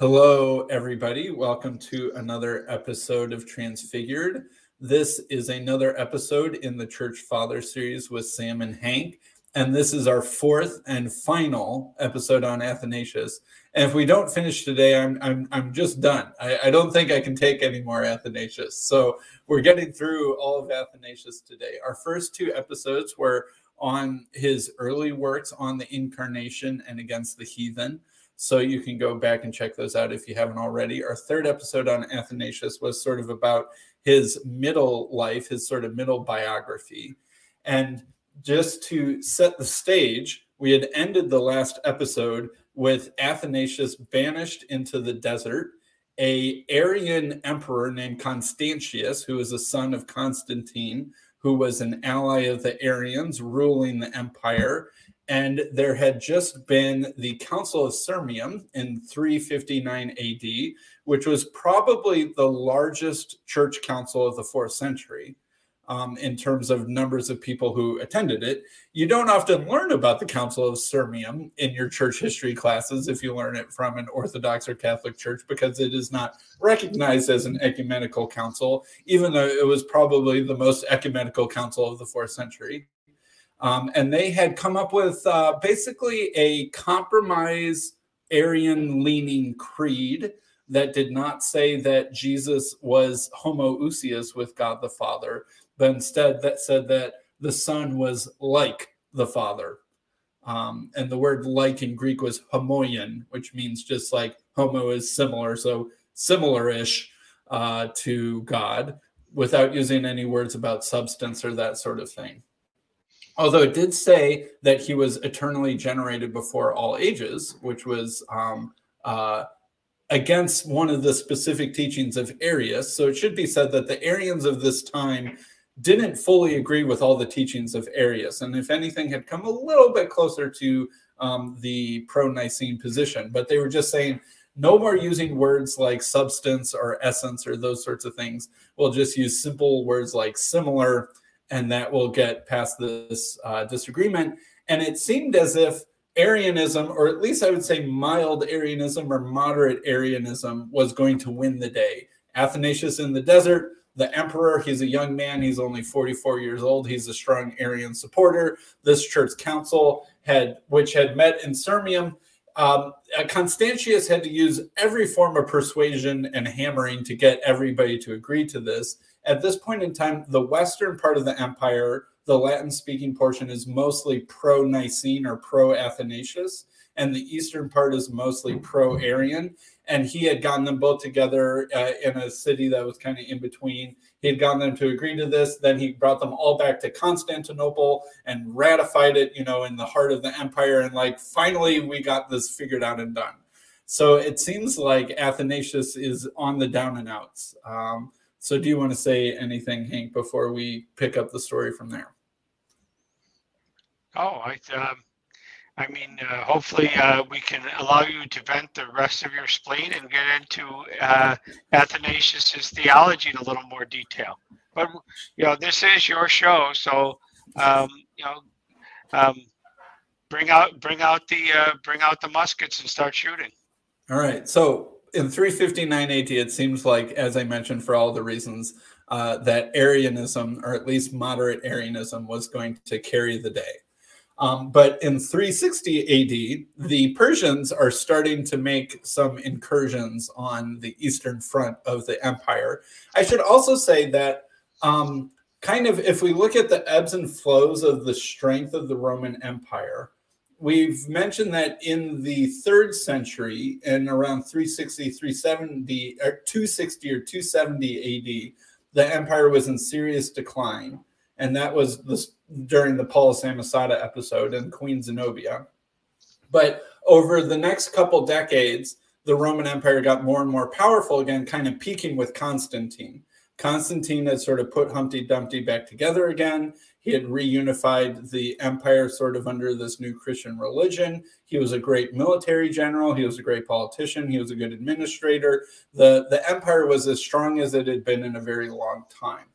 Hello, everybody. Welcome to another episode of Transfigured. This is another episode in the Church Father series with Sam and Hank. And this is our fourth and final episode on Athanasius. And if we don't finish today, I'm I'm I'm just done. I, I don't think I can take any more Athanasius. So we're getting through all of Athanasius today. Our first two episodes were on his early works on the incarnation and against the heathen. So you can go back and check those out if you haven't already. Our third episode on Athanasius was sort of about his middle life, his sort of middle biography. And just to set the stage, we had ended the last episode with Athanasius banished into the desert, a Arian emperor named Constantius, who was a son of Constantine, who was an ally of the Arians ruling the empire, and there had just been the Council of Sirmium in 359 AD, which was probably the largest church council of the fourth century um, in terms of numbers of people who attended it. You don't often learn about the Council of Sirmium in your church history classes if you learn it from an Orthodox or Catholic church because it is not recognized as an ecumenical council, even though it was probably the most ecumenical council of the fourth century. Um, and they had come up with uh, basically a compromise Arian leaning creed that did not say that Jesus was homoousios with God the Father, but instead that said that the Son was like the Father. Um, and the word like in Greek was homoion, which means just like homo is similar, so similar ish uh, to God without using any words about substance or that sort of thing. Although it did say that he was eternally generated before all ages, which was um, uh, against one of the specific teachings of Arius. So it should be said that the Arians of this time didn't fully agree with all the teachings of Arius, and if anything, had come a little bit closer to um, the pro Nicene position. But they were just saying, no more using words like substance or essence or those sorts of things. We'll just use simple words like similar and that will get past this uh, disagreement. And it seemed as if Arianism, or at least I would say mild Arianism or moderate Arianism, was going to win the day. Athanasius in the desert, the emperor, he's a young man, he's only 44 years old, he's a strong Arian supporter. This church council had, which had met in Sirmium, um, uh, Constantius had to use every form of persuasion and hammering to get everybody to agree to this. At this point in time, the western part of the empire, the Latin speaking portion, is mostly pro Nicene or pro Athanasius, and the eastern part is mostly pro Arian. And he had gotten them both together uh, in a city that was kind of in between. He had gotten them to agree to this. Then he brought them all back to Constantinople and ratified it, you know, in the heart of the empire. And like, finally, we got this figured out and done. So it seems like Athanasius is on the down and outs. Um, so, do you want to say anything, Hank, before we pick up the story from there? Oh, I, um, I mean, uh, hopefully uh, we can allow you to vent the rest of your spleen and get into uh, Athanasius's theology in a little more detail. But you know, this is your show, so um, you know, um, bring out, bring out the, uh, bring out the muskets and start shooting. All right. So in 359 AD, it seems like, as I mentioned, for all the reasons, uh, that Arianism, or at least moderate Arianism, was going to carry the day. Um, but in 360 AD, the Persians are starting to make some incursions on the eastern front of the empire. I should also say that, um, kind of, if we look at the ebbs and flows of the strength of the Roman Empire, we've mentioned that in the third century and around 360 370 or 260 or 270 AD the empire was in serious decline and that was this, during the Paul Samosata episode and Queen Zenobia but over the next couple decades the Roman Empire got more and more powerful again kind of peaking with Constantine Constantine had sort of put Humpty Dumpty back together again. He had reunified the empire sort of under this new Christian religion. He was a great military general. He was a great politician. He was a good administrator. The, the empire was as strong as it had been in a very long time.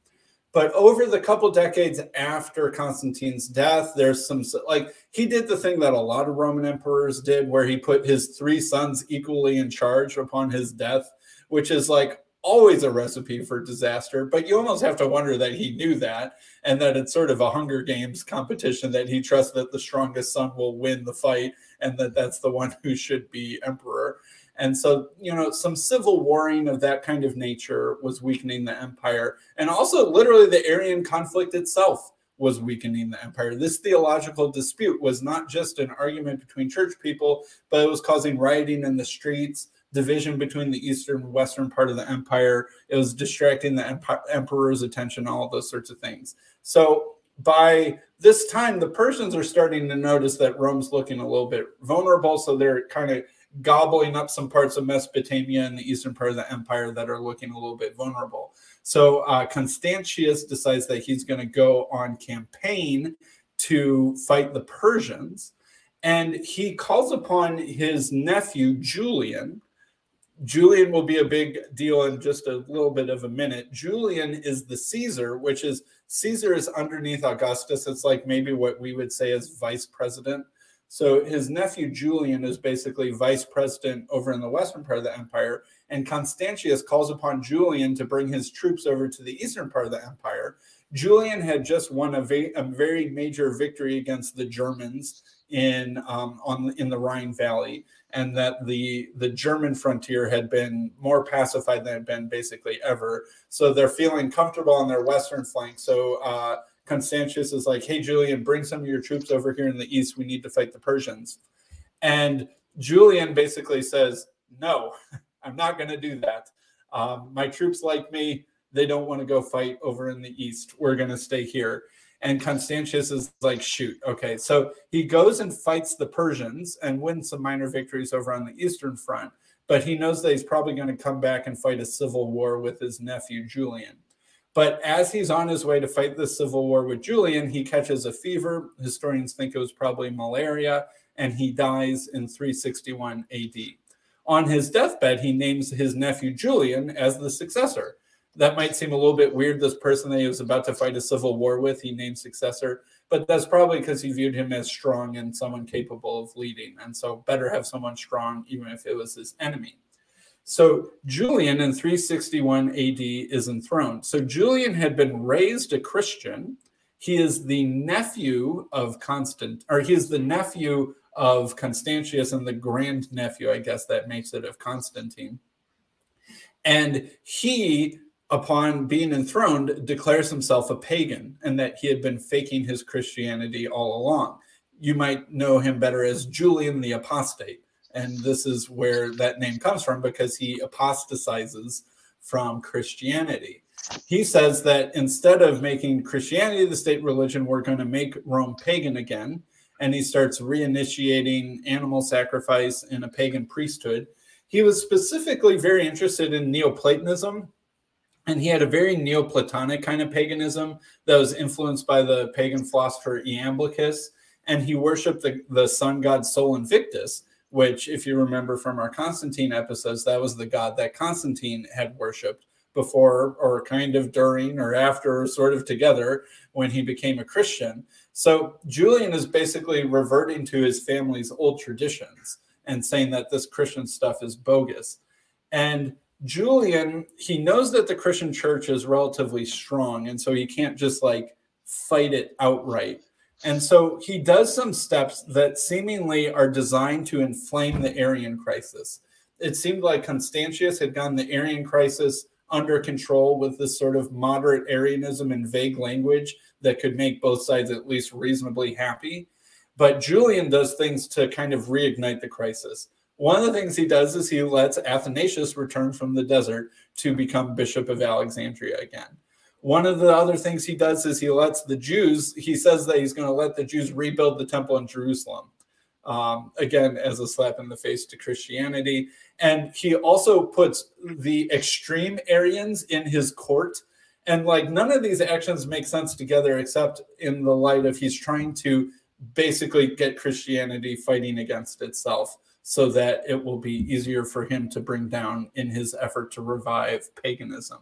But over the couple decades after Constantine's death, there's some like he did the thing that a lot of Roman emperors did, where he put his three sons equally in charge upon his death, which is like always a recipe for disaster. But you almost have to wonder that he knew that and that it's sort of a Hunger Games competition that he trusts that the strongest son will win the fight and that that's the one who should be emperor. And so, you know, some civil warring of that kind of nature was weakening the empire. And also, literally, the Arian conflict itself was weakening the empire. This theological dispute was not just an argument between church people, but it was causing rioting in the streets, division between the eastern and western part of the empire. It was distracting the emperor's attention, all those sorts of things. So, by this time, the Persians are starting to notice that Rome's looking a little bit vulnerable. So, they're kind of gobbling up some parts of Mesopotamia and the eastern part of the empire that are looking a little bit vulnerable. So uh, Constantius decides that he's going to go on campaign to fight the Persians. And he calls upon his nephew, Julian. Julian will be a big deal in just a little bit of a minute. Julian is the Caesar, which is Caesar is underneath Augustus. It's like maybe what we would say as vice president so his nephew Julian is basically vice president over in the western part of the empire, and Constantius calls upon Julian to bring his troops over to the eastern part of the empire. Julian had just won a, va- a very major victory against the Germans in um, on in the Rhine Valley, and that the the German frontier had been more pacified than it had been basically ever. So they're feeling comfortable on their western flank. So uh, Constantius is like, hey, Julian, bring some of your troops over here in the east. We need to fight the Persians. And Julian basically says, no, I'm not going to do that. Um, my troops like me. They don't want to go fight over in the east. We're going to stay here. And Constantius is like, shoot, okay. So he goes and fights the Persians and wins some minor victories over on the eastern front. But he knows that he's probably going to come back and fight a civil war with his nephew, Julian. But as he's on his way to fight the civil war with Julian, he catches a fever. Historians think it was probably malaria, and he dies in 361 AD. On his deathbed, he names his nephew Julian as the successor. That might seem a little bit weird. This person that he was about to fight a civil war with, he named successor, but that's probably because he viewed him as strong and someone capable of leading. And so, better have someone strong, even if it was his enemy. So Julian in 361 AD is enthroned. So Julian had been raised a Christian. He is the nephew of Constant, or he is the nephew of Constantius and the grand nephew, I guess that makes it of Constantine. And he, upon being enthroned, declares himself a pagan and that he had been faking his Christianity all along. You might know him better as Julian the Apostate and this is where that name comes from because he apostatizes from Christianity. He says that instead of making Christianity the state religion, we're going to make Rome pagan again. And he starts reinitiating animal sacrifice in a pagan priesthood. He was specifically very interested in Neoplatonism, and he had a very Neoplatonic kind of paganism that was influenced by the pagan philosopher Iamblichus. And he worshiped the, the sun god Sol Invictus which, if you remember from our Constantine episodes, that was the god that Constantine had worshipped before, or kind of during, or after, or sort of together when he became a Christian. So Julian is basically reverting to his family's old traditions and saying that this Christian stuff is bogus. And Julian, he knows that the Christian church is relatively strong, and so he can't just like fight it outright. And so he does some steps that seemingly are designed to inflame the Arian crisis. It seemed like Constantius had gotten the Arian crisis under control with this sort of moderate Arianism and vague language that could make both sides at least reasonably happy. But Julian does things to kind of reignite the crisis. One of the things he does is he lets Athanasius return from the desert to become Bishop of Alexandria again. One of the other things he does is he lets the Jews, he says that he's going to let the Jews rebuild the temple in Jerusalem. Um, again, as a slap in the face to Christianity. And he also puts the extreme Arians in his court. And like none of these actions make sense together except in the light of he's trying to basically get Christianity fighting against itself so that it will be easier for him to bring down in his effort to revive paganism.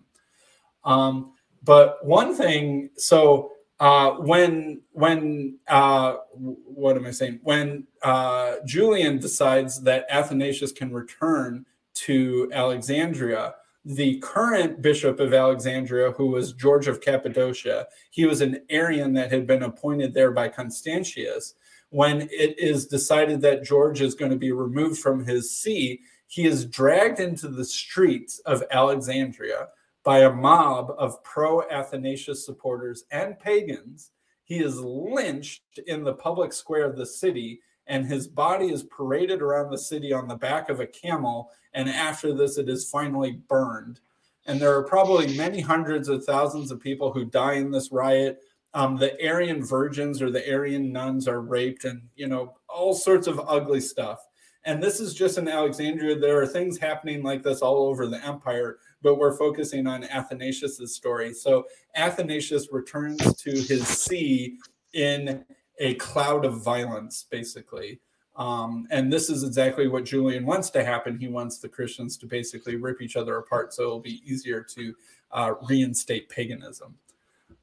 Um, but one thing, so uh, when when uh, what am I saying? When uh, Julian decides that Athanasius can return to Alexandria, the current bishop of Alexandria, who was George of Cappadocia, he was an Arian that had been appointed there by Constantius. When it is decided that George is going to be removed from his see, he is dragged into the streets of Alexandria by a mob of pro Athanasius supporters and pagans. He is lynched in the public square of the city, and his body is paraded around the city on the back of a camel. And after this, it is finally burned. And there are probably many hundreds of thousands of people who die in this riot. Um, the Arian virgins or the Arian nuns are raped, and you know all sorts of ugly stuff. And this is just in Alexandria. There are things happening like this all over the empire but we're focusing on Athanasius's story. So Athanasius returns to his see in a cloud of violence, basically. Um, and this is exactly what Julian wants to happen. He wants the Christians to basically rip each other apart so it'll be easier to uh, reinstate paganism.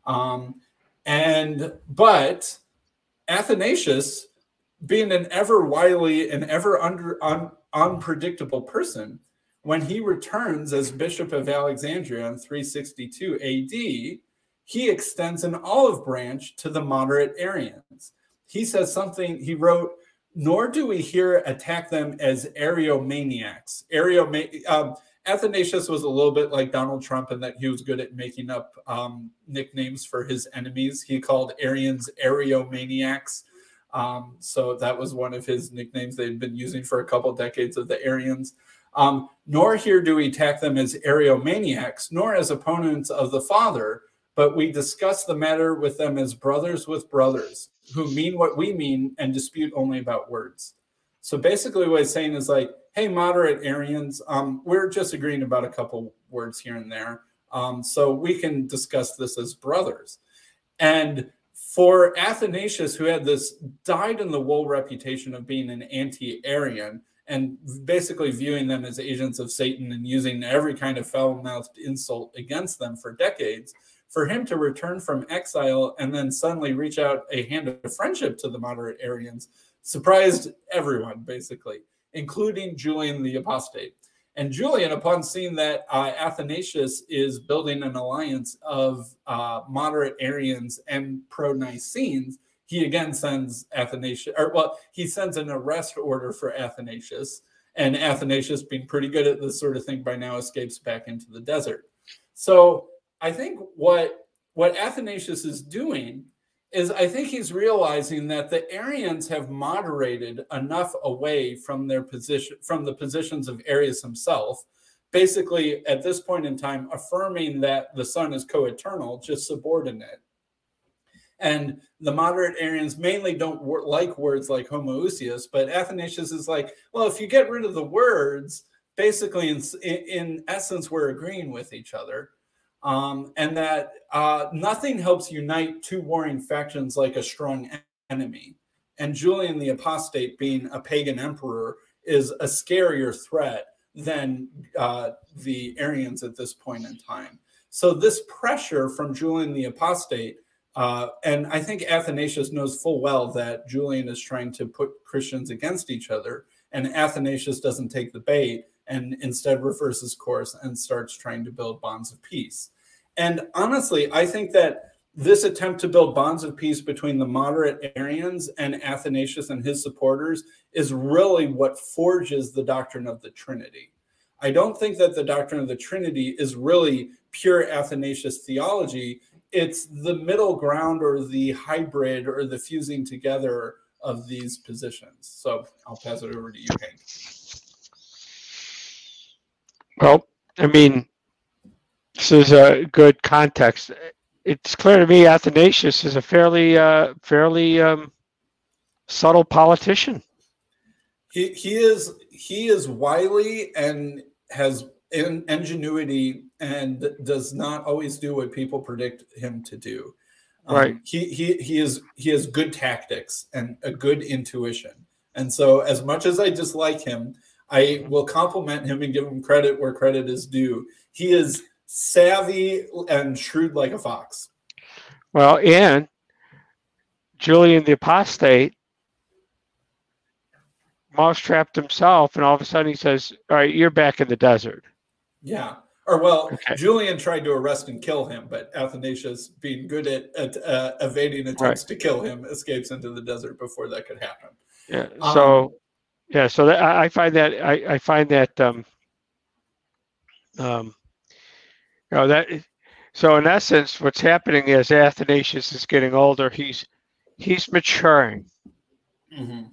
Um, and but Athanasius, being an ever wily and ever under un, unpredictable person, when he returns as Bishop of Alexandria in 362 AD, he extends an olive branch to the moderate Arians. He says something, he wrote, nor do we here attack them as Ariomaniacs. Arioma- um, Athanasius was a little bit like Donald Trump in that he was good at making up um, nicknames for his enemies. He called Arians Ariomaniacs. Um, so that was one of his nicknames they'd been using for a couple decades of the Arians. Um, nor here do we attack them as Ariomaniacs, nor as opponents of the Father, but we discuss the matter with them as brothers with brothers who mean what we mean and dispute only about words. So basically, what he's saying is like, hey, moderate Arians, um, we're just agreeing about a couple words here and there. Um, so we can discuss this as brothers. And for Athanasius, who had this dyed in the wool reputation of being an anti Arian, and basically viewing them as agents of Satan and using every kind of foul mouthed insult against them for decades, for him to return from exile and then suddenly reach out a hand of friendship to the moderate Arians surprised everyone, basically, including Julian the Apostate. And Julian, upon seeing that uh, Athanasius is building an alliance of uh, moderate Arians and pro Nicenes, he again sends Athanasius, or well, he sends an arrest order for Athanasius, and Athanasius, being pretty good at this sort of thing by now, escapes back into the desert. So I think what what Athanasius is doing is I think he's realizing that the Arians have moderated enough away from their position from the positions of Arius himself, basically at this point in time affirming that the Son is co-eternal, just subordinate and the moderate Arians mainly don't wor- like words like homoousios, but Athanasius is like, well, if you get rid of the words, basically, in, in essence, we're agreeing with each other. Um, and that uh, nothing helps unite two warring factions like a strong enemy. And Julian the Apostate, being a pagan emperor, is a scarier threat than uh, the Arians at this point in time. So, this pressure from Julian the Apostate uh, and I think Athanasius knows full well that Julian is trying to put Christians against each other, and Athanasius doesn't take the bait and instead reverses course and starts trying to build bonds of peace. And honestly, I think that this attempt to build bonds of peace between the moderate Arians and Athanasius and his supporters is really what forges the doctrine of the Trinity. I don't think that the doctrine of the Trinity is really pure Athanasius theology it's the middle ground or the hybrid or the fusing together of these positions. So I'll pass it over to you, Hank. Well, I mean, this is a good context. It's clear to me Athanasius is a fairly, uh, fairly um, subtle politician. He he is he is wily and has in ingenuity and does not always do what people predict him to do. Um, right. He he he is he has good tactics and a good intuition. And so as much as I dislike him, I will compliment him and give him credit where credit is due. He is savvy and shrewd like a fox. Well, and Julian the Apostate mouse trapped himself, and all of a sudden he says, "All right, you're back in the desert." Yeah. Or well, Okay. Julian tried to arrest and kill him, but Athanasius, being good at, at uh, evading attempts to kill him, escapes into the desert before that could happen. Yeah. Um, So, yeah. So that, I, I find that I, I find that um, um, you know that. So in essence, what's happening is Athanasius is getting older. He's he's maturing. Mhm.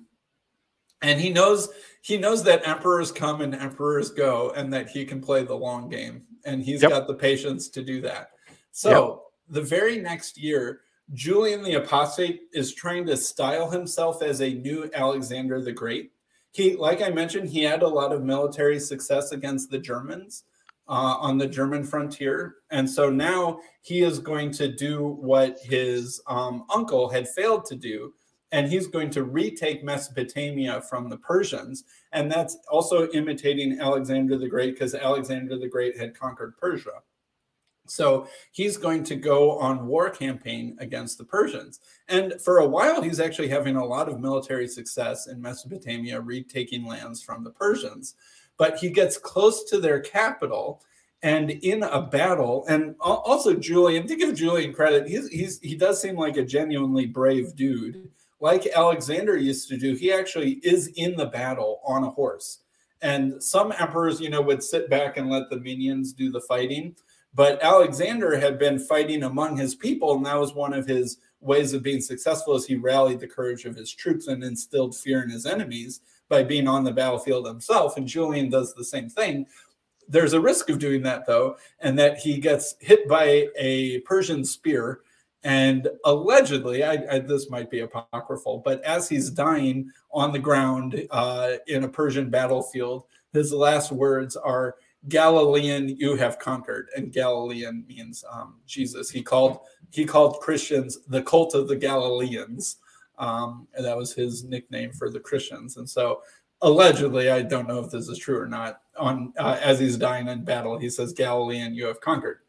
And he knows he knows that emperors come and emperors go, and that he can play the long game, and he's Yep. got the patience to do that. So the very next year, Julian the Apostate is trying to style himself as a new Alexander the Great. He, like I mentioned, he had a lot of military success against the Germans uh, on the German frontier, and so now he is going to do what his um, uncle had failed to do, and he's going to retake Mesopotamia from the Persians. And that's also imitating Alexander the Great because Alexander the Great had conquered Persia. So he's going to go on war campaign against the Persians. And for a while, he's actually having a lot of military success in Mesopotamia, retaking lands from the Persians. But he gets close to their capital. And in a battle, and also Julian, to give Julian credit, he's, he's he does seem like a genuinely brave dude like Alexander used to do, he actually is in the battle on a horse. And some emperors, you know, would sit back and let the minions do the fighting. But Alexander had been fighting among his people, and that was one of his ways of being successful as he rallied the courage of his troops and instilled fear in his enemies by being on the battlefield himself. And Julian does the same thing. There's a risk of doing that though, and that he gets hit by a Persian spear and allegedly, I, I, this might be apocryphal, but as he's dying on the ground uh, in a Persian battlefield, his last words are, Galilean, you have conquered. And Galilean means um, Jesus. He called he called Christians the cult of the Galileans. Um, and that was his nickname for the Christians. And so allegedly, I don't know if this is true or not, on uh, as he's dying in battle, he says, Galilean, you have conquered.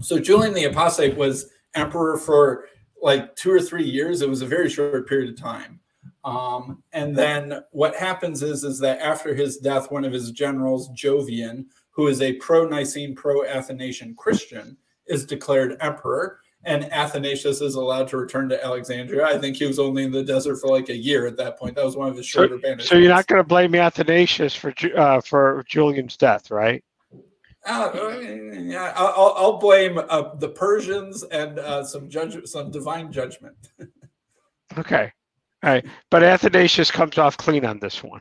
So Julian the Apostate was emperor for like two or three years. It was a very short period of time. Um, and then what happens is, is that after his death, one of his generals, Jovian, who is a pro-Nicene, pro-Athanasian Christian, is declared emperor. And Athanasius is allowed to return to Alexandria. I think he was only in the desert for like a year at that point. That was one of his shorter banishments. So you're not going to blame Athanasius for uh, for Julian's death, right? Uh, yeah, I'll, I'll blame uh, the Persians and uh, some judge, some divine judgment. Okay. All right. But Athanasius comes off clean on this one.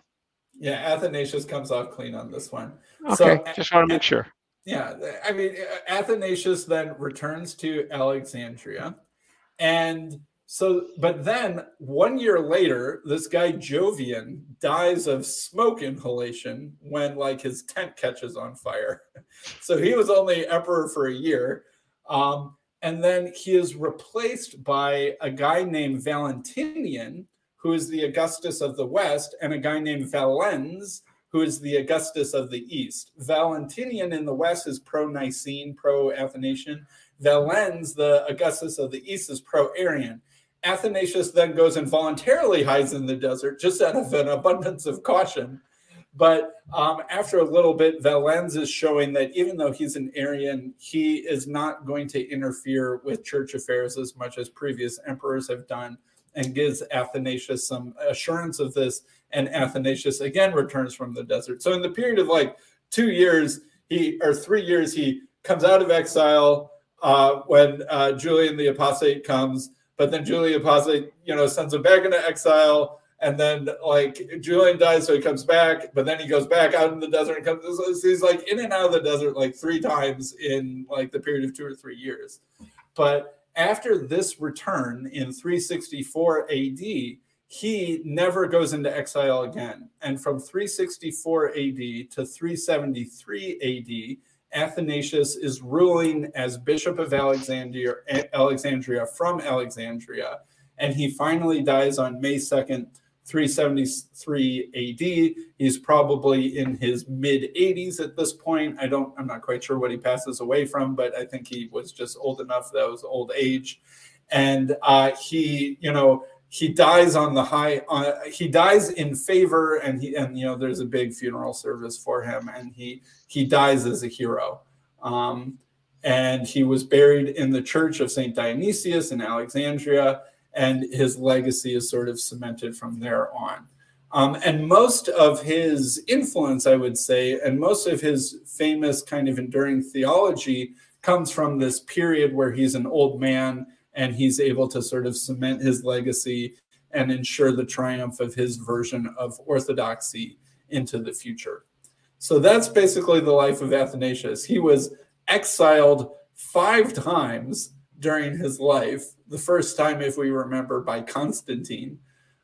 Yeah, Athanasius comes off clean on this one. Okay. So, Just want to make sure. Yeah, I mean, Athanasius then returns to Alexandria. And so, but then one year later, this guy Jovian dies of smoke inhalation when like his tent catches on fire. So he was only emperor for a year. Um, and then he is replaced by a guy named Valentinian, who is the Augustus of the West, and a guy named Valens, who is the Augustus of the East. Valentinian in the West is pro Nicene, pro Athanasian. Valens, the Augustus of the East, is pro Arian. Athanasius then goes and voluntarily hides in the desert just out of an abundance of caution. But um, after a little bit, Valens is showing that even though he's an Arian, he is not going to interfere with church affairs as much as previous emperors have done and gives Athanasius some assurance of this. And Athanasius again returns from the desert. So in the period of like two years, he or three years, he comes out of exile uh, when uh, Julian the Apostate comes. But then Julian the Apostate, you know, sends him back into exile. And then like Julian dies, so he comes back, but then he goes back out in the desert and comes. So he's like in and out of the desert like three times in like the period of two or three years. But after this return in 364 AD, he never goes into exile again. And from 364 AD to 373 AD, Athanasius is ruling as Bishop of Alexandria, Alexandria from Alexandria, and he finally dies on May 2nd, 373 AD. He's probably in his mid 80s at this point. I don't, I'm not quite sure what he passes away from, but I think he was just old enough that was old age. And uh, he, you know, he dies on the high uh, he dies in favor and he and you know there's a big funeral service for him and he he dies as a hero um, and he was buried in the church of st dionysius in alexandria and his legacy is sort of cemented from there on um, and most of his influence i would say and most of his famous kind of enduring theology comes from this period where he's an old man and he's able to sort of cement his legacy and ensure the triumph of his version of orthodoxy into the future. So that's basically the life of Athanasius. He was exiled five times during his life. The first time, if we remember, by Constantine.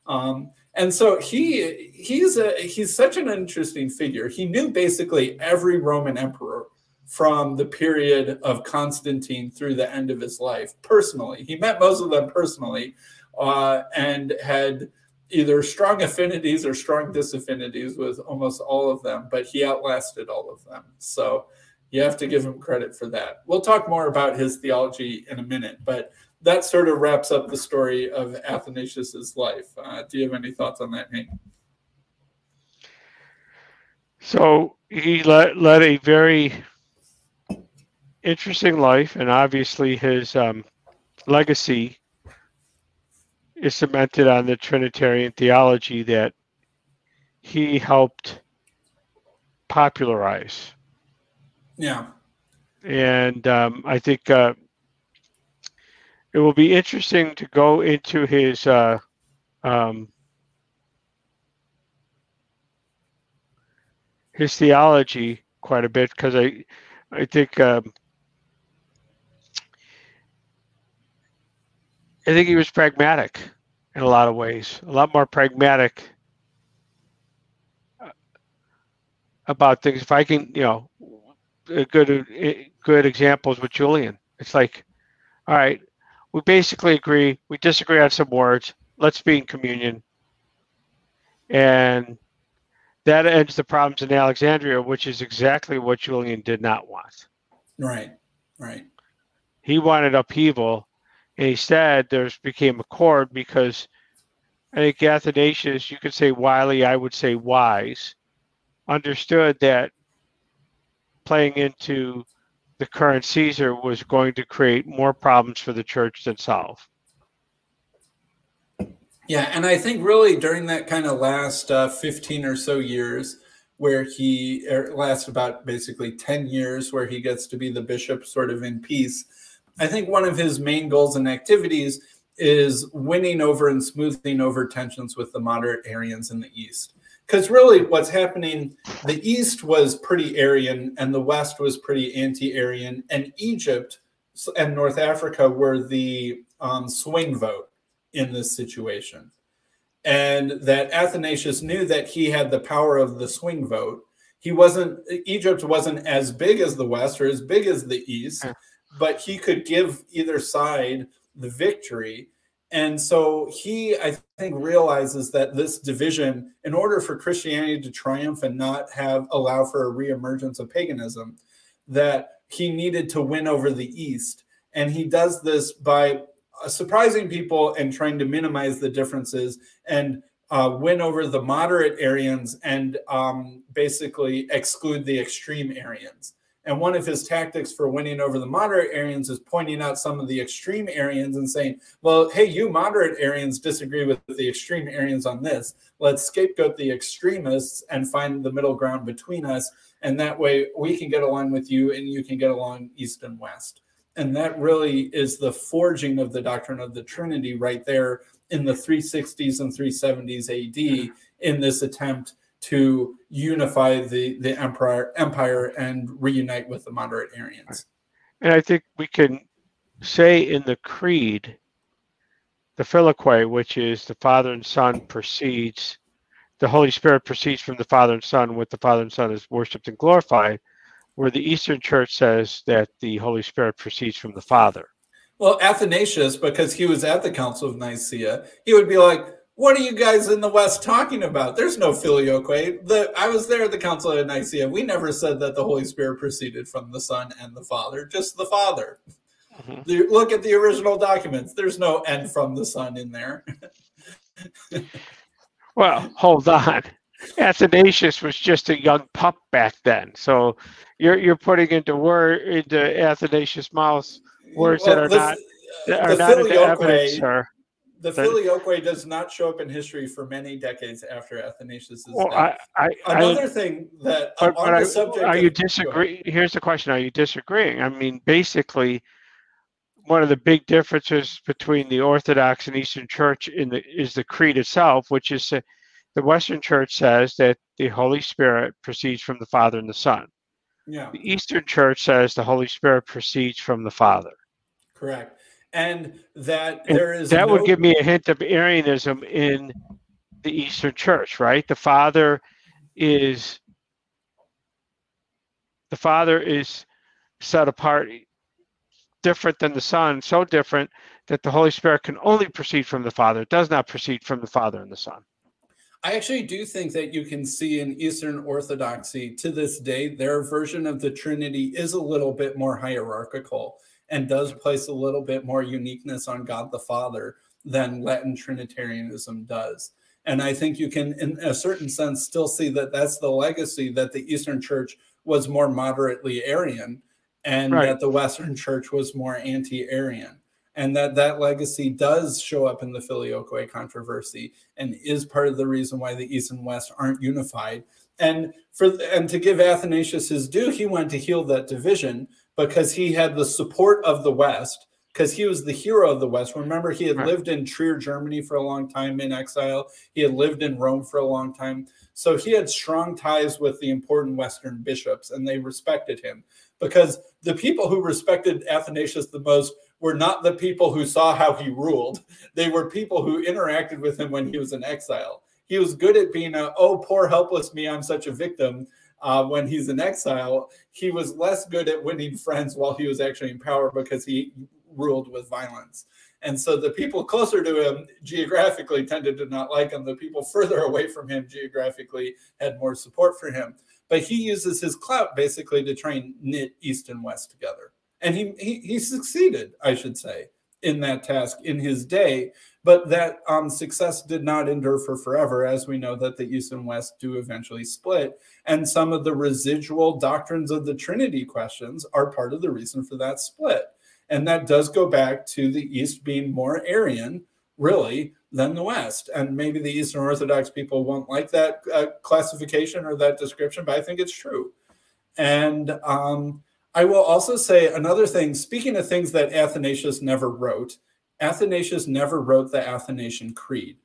Um, and so he he's a he's such an interesting figure. He knew basically every Roman emperor from the period of Constantine through the end of his life personally. He met most of them personally uh, and had either strong affinities or strong disaffinities with almost all of them, but he outlasted all of them. So you have to give him credit for that. We'll talk more about his theology in a minute, but that sort of wraps up the story of Athanasius's life. Uh, do you have any thoughts on that, Hank? So he led, led a very interesting life, and obviously his um, legacy is cemented on the Trinitarian theology that he helped popularize. Yeah. And um, I think uh, it will be interesting to go into his uh, um, his theology quite a bit because I I think um, I think he was pragmatic in a lot of ways, a lot more pragmatic uh, about things. If I can, you know, good good examples with Julian. It's like, all right, we basically agree. We disagree on some words. Let's be in communion, and that ends the problems in Alexandria, which is exactly what Julian did not want. Right. Right. He wanted upheaval and instead, there's became a chord because I think Athanasius, you could say wily, I would say wise, understood that playing into the current Caesar was going to create more problems for the church than solve. Yeah, and I think really during that kind of last uh, 15 or so years, where he er, lasts about basically 10 years, where he gets to be the bishop sort of in peace I think one of his main goals and activities is winning over and smoothing over tensions with the moderate Arians in the East. Because really, what's happening, the East was pretty Arian and the West was pretty anti Arian, and Egypt and North Africa were the um, swing vote in this situation. And that Athanasius knew that he had the power of the swing vote. He wasn't, Egypt wasn't as big as the West or as big as the East. But he could give either side the victory. And so he, I think, realizes that this division, in order for Christianity to triumph and not have allow for a reemergence of paganism, that he needed to win over the East. And he does this by surprising people and trying to minimize the differences and uh, win over the moderate Arians and um, basically exclude the extreme Arians. And one of his tactics for winning over the moderate Arians is pointing out some of the extreme Arians and saying, well, hey, you moderate Arians disagree with the extreme Arians on this. Let's scapegoat the extremists and find the middle ground between us. And that way we can get along with you and you can get along east and west. And that really is the forging of the doctrine of the Trinity right there in the 360s and 370s AD in this attempt to unify the the empire empire and reunite with the moderate Arians. And I think we can say in the creed, the Filioque, which is the Father and Son proceeds, the Holy Spirit proceeds from the Father and Son, with the Father and Son is worshipped and glorified, where the Eastern Church says that the Holy Spirit proceeds from the Father. Well, Athanasius, because he was at the Council of Nicaea, he would be like, what are you guys in the West talking about? There's no filioque. The I was there at the Council of Nicaea. We never said that the Holy Spirit proceeded from the Son and the Father, just the Father. Mm-hmm. Look at the original documents. There's no "and from the Son" in there. well, hold on. Athanasius was just a young pup back then, so you're you're putting into word into Athanasius' mouth words well, that are the, not that are not in the evidence, sir the filioque does not show up in history for many decades after Athanasius' well, death. I, I, Another I, thing that but, on but the subject are you disagree? Here's the question: Are you disagreeing? I mean, basically, one of the big differences between the Orthodox and Eastern Church in the is the creed itself, which is uh, the Western Church says that the Holy Spirit proceeds from the Father and the Son. Yeah. The Eastern Church says the Holy Spirit proceeds from the Father. Correct and that and there is that no... would give me a hint of Arianism in the Eastern Church, right? The Father is the Father is set apart different than the Son, so different that the Holy Spirit can only proceed from the Father. It does not proceed from the Father and the Son. I actually do think that you can see in Eastern Orthodoxy to this day, their version of the Trinity is a little bit more hierarchical and does place a little bit more uniqueness on God the Father than Latin Trinitarianism does. And I think you can, in a certain sense, still see that that's the legacy that the Eastern Church was more moderately Arian and right. that the Western Church was more anti Arian. And that that legacy does show up in the Filioque controversy and is part of the reason why the East and West aren't unified. And for and to give Athanasius his due, he went to heal that division because he had the support of the West, because he was the hero of the West. Remember, he had right. lived in Trier, Germany for a long time in exile. He had lived in Rome for a long time. So he had strong ties with the important Western bishops, and they respected him because the people who respected Athanasius the most were not the people who saw how he ruled. They were people who interacted with him when he was in exile. He was good at being a, oh, poor, helpless me, I'm such a victim uh, when he's in exile, he was less good at winning friends while he was actually in power because he ruled with violence. And so the people closer to him geographically tended to not like him. The people further away from him geographically had more support for him. But he uses his clout basically to try and knit East and West together. And he, he, he succeeded, I should say, in that task in his day but that um, success did not endure for forever, as we know that the East and West do eventually split. And some of the residual doctrines of the Trinity questions are part of the reason for that split. And that does go back to the East being more Arian, really, than the West. And maybe the Eastern Orthodox people won't like that uh, classification or that description, but I think it's true. And um, I will also say another thing, speaking of things that Athanasius never wrote, Athanasius never wrote the Athanasian Creed.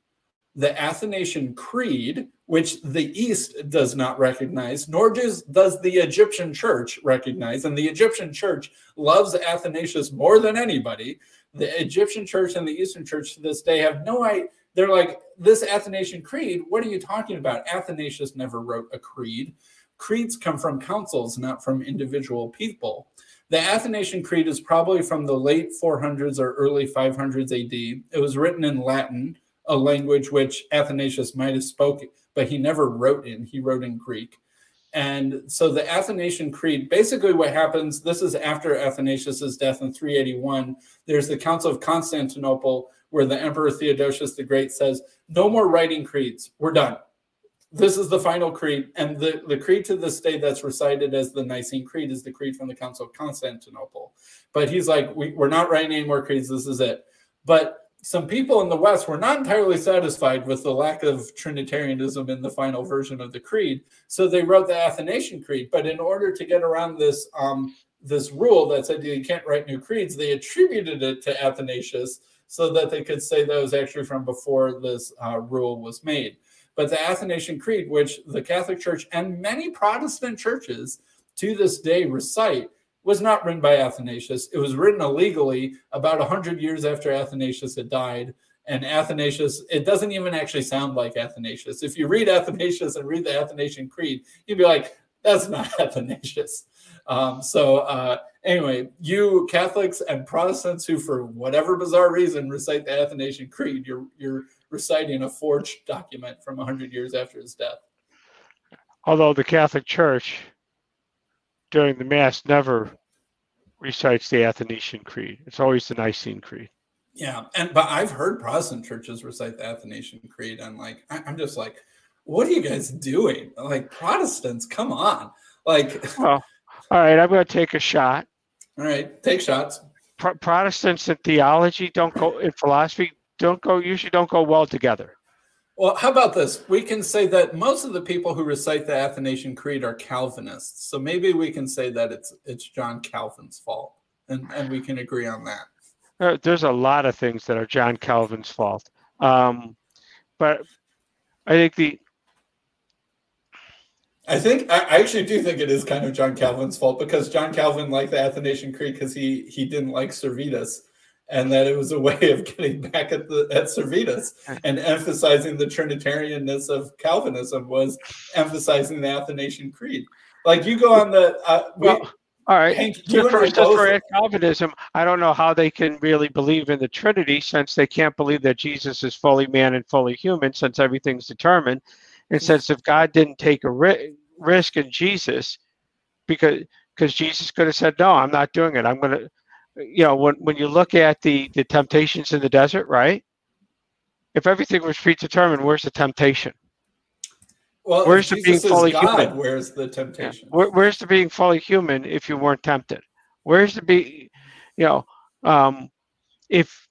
The Athanasian Creed, which the East does not recognize, nor does, does the Egyptian church recognize, and the Egyptian church loves Athanasius more than anybody. The Egyptian church and the Eastern church to this day have no idea. They're like, this Athanasian Creed, what are you talking about? Athanasius never wrote a creed. Creeds come from councils, not from individual people. The Athanasian Creed is probably from the late 400s or early 500s AD. It was written in Latin, a language which Athanasius might have spoken, but he never wrote in. He wrote in Greek. And so the Athanasian Creed, basically what happens, this is after Athanasius's death in 381. There's the Council of Constantinople where the Emperor Theodosius the Great says, no more writing creeds. We're done this is the final creed, and the, the creed to this day that's recited as the Nicene Creed is the creed from the Council of Constantinople. But he's like, we, we're not writing any more creeds, this is it. But some people in the West were not entirely satisfied with the lack of Trinitarianism in the final version of the creed, so they wrote the Athanasian Creed. But in order to get around this um, this rule that said you can't write new creeds, they attributed it to Athanasius so that they could say that was actually from before this uh, rule was made. But the Athanasian Creed, which the Catholic Church and many Protestant churches to this day recite, was not written by Athanasius. It was written illegally about 100 years after Athanasius had died. And Athanasius, it doesn't even actually sound like Athanasius. If you read Athanasius and read the Athanasian Creed, you'd be like, that's not Athanasius. Um, so uh, anyway, you Catholics and Protestants who, for whatever bizarre reason, recite the Athanasian Creed, you're you're reciting a forged document from 100 years after his death. Although the Catholic Church during the Mass never recites the Athanasian Creed. It's always the Nicene Creed. Yeah, and but I've heard Protestant churches recite the Athanasian Creed, and like I'm just like, what are you guys doing? Like Protestants, come on! Like, well, all right, I'm going to take a shot. All right, take shots. Pro- Protestants in theology don't go in philosophy don't go usually don't go well together. Well, how about this? We can say that most of the people who recite the Athanasian Creed are Calvinists. So maybe we can say that it's it's John Calvin's fault, and and we can agree on that. There's a lot of things that are John Calvin's fault, um, but I think the I think I actually do think it is kind of John Calvin's fault because John Calvin liked the Athanasian Creed because he he didn't like Servetus and that it was a way of getting back at the at Servetus and emphasizing the Trinitarianness of Calvinism was emphasizing the Athanasian Creed. Like you go on the uh, we, well, all right. Hank, you for, for Calvinism, I don't know how they can really believe in the Trinity since they can't believe that Jesus is fully man and fully human, since everything's determined, and since if God didn't take a ri- risk in Jesus, because because Jesus could have said, "No, I'm not doing it. I'm going to." You know, when, when you look at the, the temptations in the desert, right? If everything was predetermined, where's the temptation? Well, where's the being fully God, human? Where's the temptation? Yeah. Where, where's the being fully human if you weren't tempted? Where's the be, you know, um, if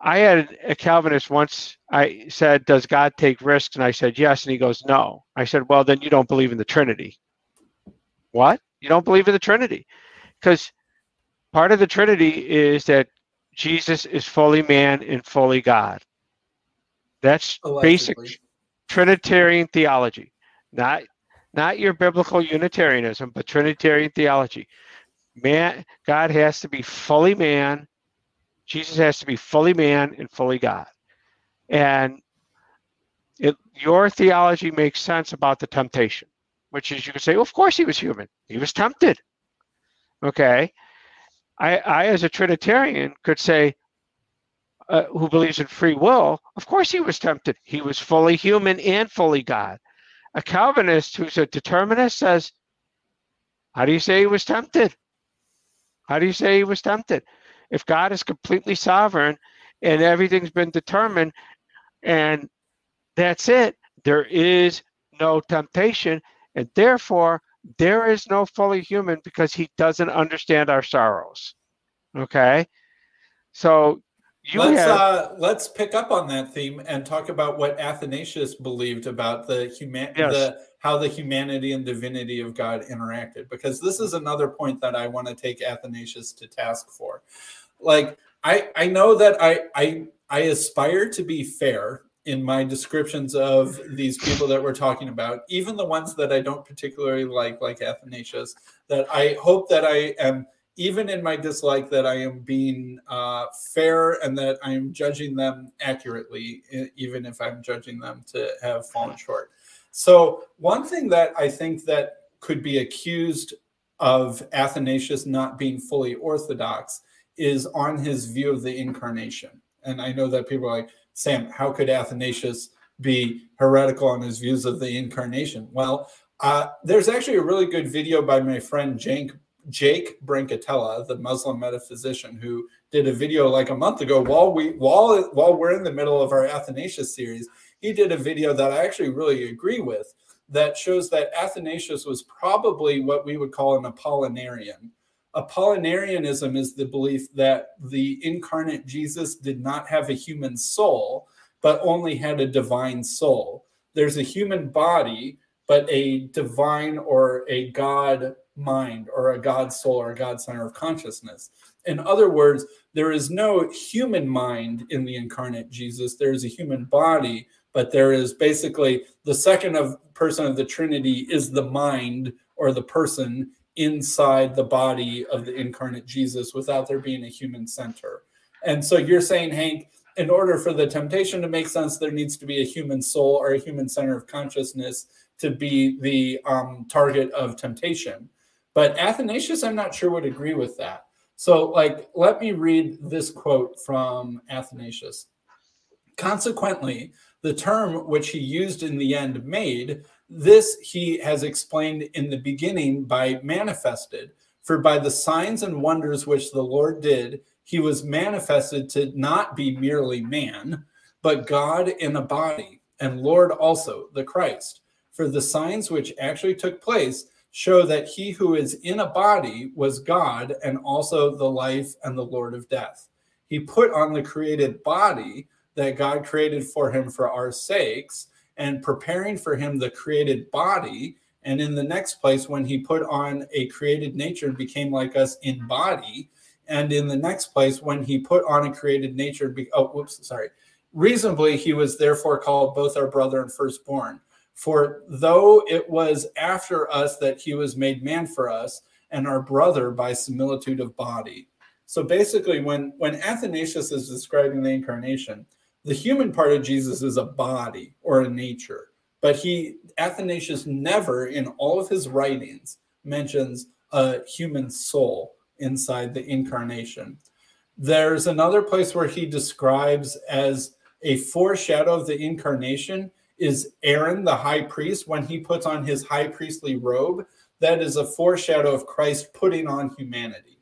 I had a Calvinist once, I said, "Does God take risks?" And I said, "Yes," and he goes, "No." I said, "Well, then you don't believe in the Trinity." What? You don't believe in the Trinity? Because part of the Trinity is that Jesus is fully man and fully God. That's oh, Allegedly. basic Trinitarian theology, not not your biblical Unitarianism, but Trinitarian theology. Man, God has to be fully man. Jesus has to be fully man and fully God. And it, your theology makes sense about the temptation, which is you could say, well, of course he was human. He was tempted. Okay. I, I as a Trinitarian, could say, uh, who believes in free will, of course he was tempted. He was fully human and fully God. A Calvinist who's a determinist says, how do you say he was tempted? How do you say he was tempted? If God is completely sovereign and everything's been determined and that's it, there is no temptation. And therefore, there is no fully human because he doesn't understand our sorrows. Okay. So you let's have, uh, let's pick up on that theme and talk about what Athanasius believed about the human yes. the how the humanity and divinity of God interacted because this is another point that I want to take Athanasius to task for. Like I I know that I I I aspire to be fair in my descriptions of these people that we're talking about, even the ones that I don't particularly like, like Athanasius, that I hope that I am, even in my dislike, that I am being uh, fair and that I am judging them accurately, even if I'm judging them to have fallen short. So, one thing that I think that could be accused of Athanasius not being fully orthodox is on his view of the incarnation. And I know that people are like, Sam, how could Athanasius be heretical on his views of the incarnation? Well, uh, there's actually a really good video by my friend Jake, Jake Brancatella, the Muslim metaphysician, who did a video like a month ago while we while while we're in the middle of our Athanasius series. He did a video that I actually really agree with that shows that Athanasius was probably what we would call an Apollinarian. Apollinarianism is the belief that the incarnate Jesus did not have a human soul, but only had a divine soul. There's a human body, but a divine or a God mind or a God soul or a God center of consciousness. In other words, there is no human mind in the incarnate Jesus. There is a human body, but there is basically the second of person of the Trinity is the mind or the person inside the body of the incarnate Jesus without there being a human center. And so you're saying, Hank, in order for the temptation to make sense, there needs to be a human soul or a human center of consciousness to be the um, target of temptation. But Athanasius, I'm not sure would agree with that. So, like, let me read this quote from Athanasius. Consequently, the term which he used in the end made, this he has explained in the beginning by manifested. For by the signs and wonders which the Lord did, he was manifested to not be merely man, but God in a body, and Lord also, the Christ. For the signs which actually took place show that he who is in a body was God and also the life and the Lord of death. He put on the created body that God created for him for our sakes, and preparing for him the created body. And in the next place, when he put on a created nature and became like us in body, and in the next place, when he put on a created nature, be, oh, whoops, sorry. Reasonably, he was therefore called both our brother and firstborn. For though it was after us that he was made man for us, and our brother by similitude of body. So basically, when, when Athanasius is describing the incarnation, the human part of Jesus is a body or a nature, but he Athanasius never in all of his writings mentions a human soul inside the incarnation. There's another place where he describes as a foreshadow of the incarnation is Aaron, the high priest, when he puts on his high priestly robe. That is a foreshadow of Christ putting on humanity.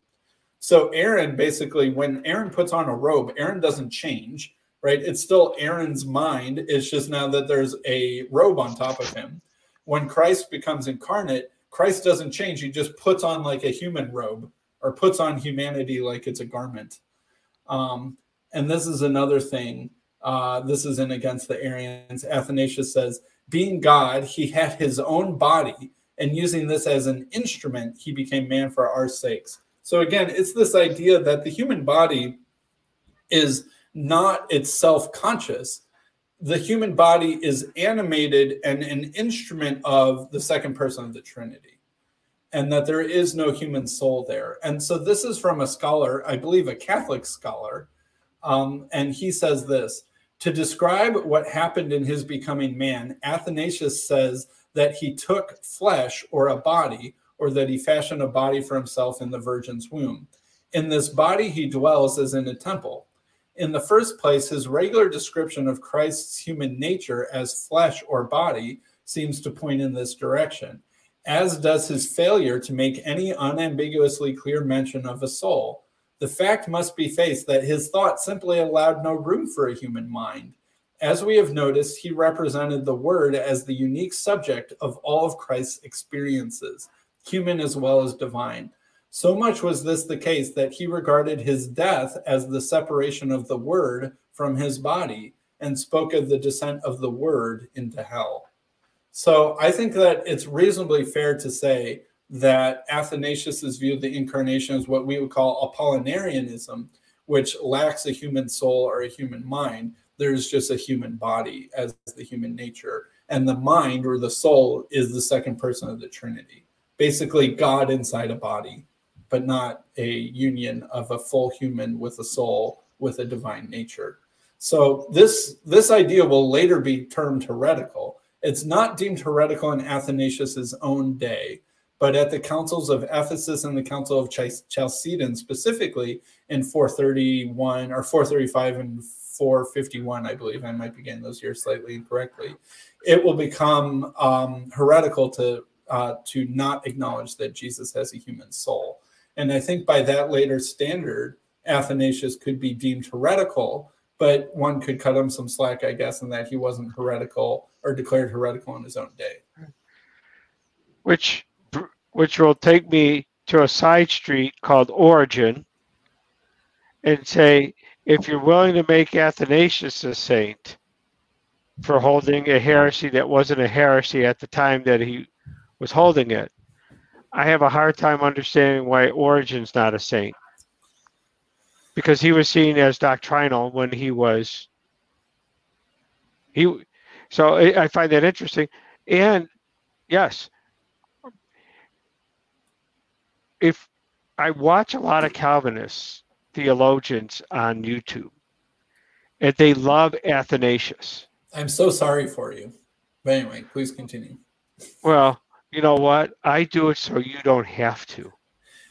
So, Aaron basically, when Aaron puts on a robe, Aaron doesn't change, right? It's still Aaron's mind. It's just now that there's a robe on top of him. When Christ becomes incarnate, Christ doesn't change. He just puts on like a human robe or puts on humanity like it's a garment. Um, and this is another thing uh, this isn't against the Arians. Athanasius says, being God, he had his own body, and using this as an instrument, he became man for our sakes. So again, it's this idea that the human body is not itself conscious. The human body is animated and an instrument of the second person of the Trinity, and that there is no human soul there. And so this is from a scholar, I believe a Catholic scholar, um, and he says this to describe what happened in his becoming man, Athanasius says that he took flesh or a body, or that he fashioned a body for himself in the virgin's womb. In this body, he dwells as in a temple. In the first place, his regular description of Christ's human nature as flesh or body seems to point in this direction, as does his failure to make any unambiguously clear mention of a soul the fact must be faced that his thought simply allowed no room for a human mind. As we have noticed, he represented the Word as the unique subject of all of Christ's experiences, human as well as divine. So much was this the case that he regarded his death as the separation of the Word from his body and spoke of the descent of the Word into hell. So I think that it's reasonably fair to say that Athanasius's view of the incarnation is what we would call Apollinarianism, which lacks a human soul or a human mind. There's just a human body as the human nature. And the mind or the soul is the second person of the Trinity. Basically, God inside a body, but not a union of a full human with a soul with a divine nature. So this this idea will later be termed heretical. It's not deemed heretical in Athanasius's own day, but at the councils of Ephesus and the council of Chalcedon, specifically in 431 or 435 and 451, I believe I might be getting those years slightly incorrectly, it will become um, heretical to uh, to not acknowledge that Jesus has a human soul. And I think by that later standard, Athanasius could be deemed heretical, but one could cut him some slack, I guess, in that he wasn't heretical or declared heretical in his own day. Which which will take me to a side street called Origen, and say, if you're willing to make Athanasius a saint for holding a heresy that wasn't a heresy at the time that he was holding it, I have a hard time understanding why Origen's not a saint. Because he was seen as doctrinal when he was he so I find that interesting. And yes, if I watch a lot of Calvinist theologians on YouTube, and they love Athanasius. I'm so sorry for you. But anyway, please continue. Well, you know what? I do it so you don't have to.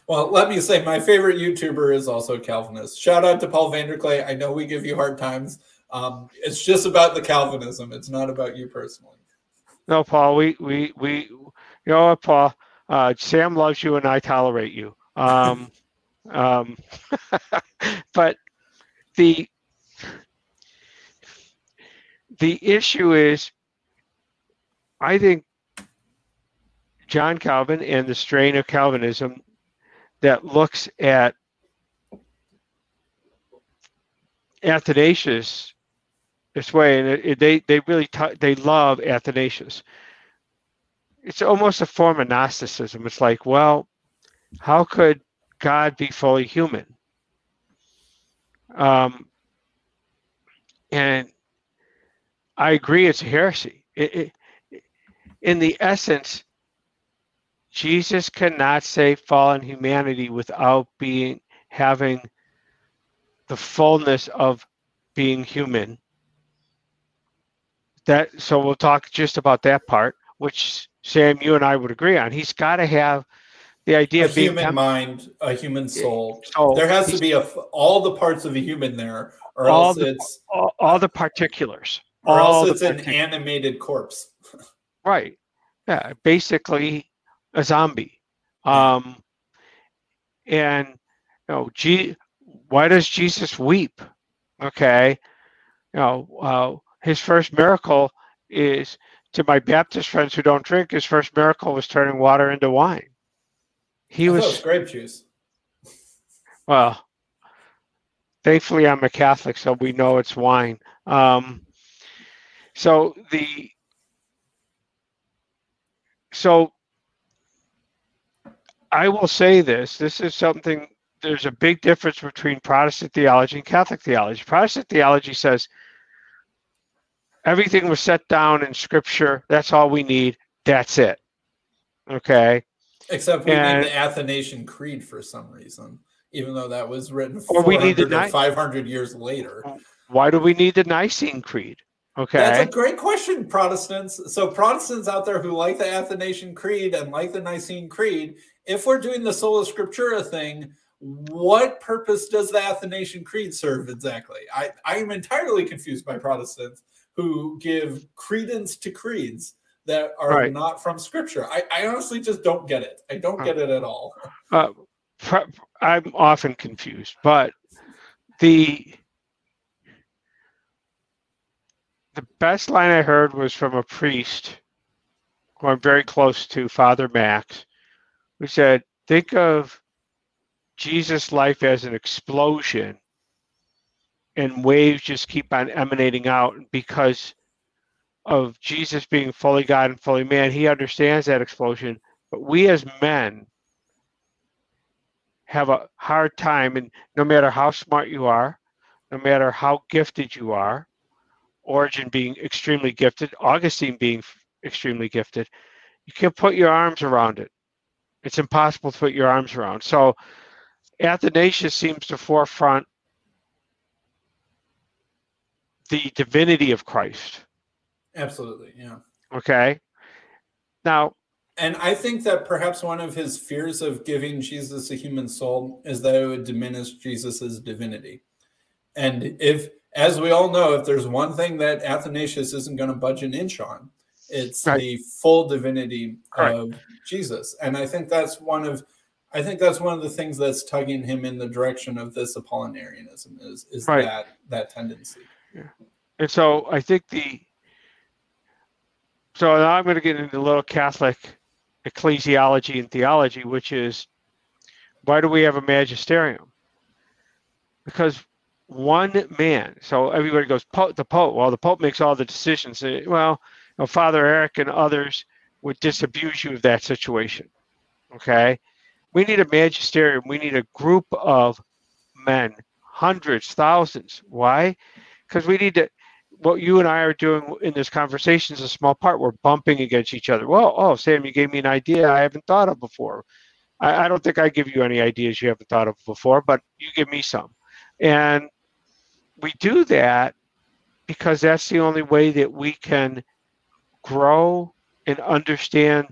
Well, let me say my favorite YouTuber is also Calvinist. Shout out to Paul Vanderklay. I know we give you hard times. Um, it's just about the Calvinism. It's not about you personally. No, Paul. We we we. You know what, Paul? Uh, Sam loves you, and I tolerate you. Um, um, but the the issue is, I think John Calvin and the strain of Calvinism that looks at Athanasius this way, and it, it, they they really t- they love Athanasius. It's almost a form of Gnosticism. It's like, well, how could God be fully human? Um, and I agree, it's a heresy. It, in the essence, Jesus cannot save fallen humanity without being having the fullness of being human. That so we'll talk just about that part, which Sam, you and I would agree on. He's got to have the idea a of being human mind, a human soul. soul. There has to be a, all the parts of a human there, or else the, it's all, all, the particulars. Or else it's an animated corpse. right. Yeah. Basically, a zombie. Um, and you know, G, why does Jesus weep? Okay, you know, uh, his first miracle is to my Baptist friends who don't drink. His first miracle was turning water into wine. He was, was grape juice. Well, thankfully, I'm a Catholic, so we know it's wine. Um, so the so I will say this this is something, there's a big difference between Protestant theology and Catholic theology. Protestant theology says everything was set down in Scripture, that's all we need, that's it. Okay. Except we and, need the Athanasian Creed for some reason, even though that was written 400 we need the, or 500 years later. Why do we need the Nicene Creed? Okay. That's a great question, Protestants. So, Protestants out there who like the Athanasian Creed and like the Nicene Creed, if we're doing the sola scriptura thing, what purpose does the Athanasian Creed serve exactly? I, I am entirely confused by Protestants who give credence to creeds that are right. not from Scripture. I, I, honestly just don't get it. I don't get it at all. Uh, I'm often confused, but the the best line I heard was from a priest who I'm very close to, Father Max, who said, think of Jesus' life as an explosion and waves just keep on emanating out because of Jesus being fully God and fully man. He understands that explosion. But we as men have a hard time, and no matter how smart you are, no matter how gifted you are, Origen being extremely gifted, Augustine being extremely gifted, you can't put your arms around it it's impossible to put your arms around. So Athanasius seems to forefront the divinity of Christ. Absolutely, yeah. Okay. Now, and I think that perhaps one of his fears of giving Jesus a human soul is that it would diminish Jesus's divinity. And if, as we all know, if there's one thing that Athanasius isn't going to budge an inch on, it's right. the full divinity right. of Jesus. And I think that's one of I think that's one of the things that's tugging him in the direction of this Apollinarianism is is right. that that tendency. Yeah. And so I think the so now I'm going to get into a little Catholic ecclesiology and theology, which is why do we have a magisterium? Because one man, so everybody goes, the Pope, well, the Pope makes all the decisions. Well, know, Father Eric and others would disabuse you of that situation. Okay? We need a magisterium. We need a group of men, hundreds, thousands. Why? Because we need to. What you and I are doing in this conversation is a small part. We're bumping against each other. Well, oh, Sam, you gave me an idea I haven't thought of before. I, I don't think I give you any ideas you haven't thought of before, but you give me some. And we do that because that's the only way that we can grow and understand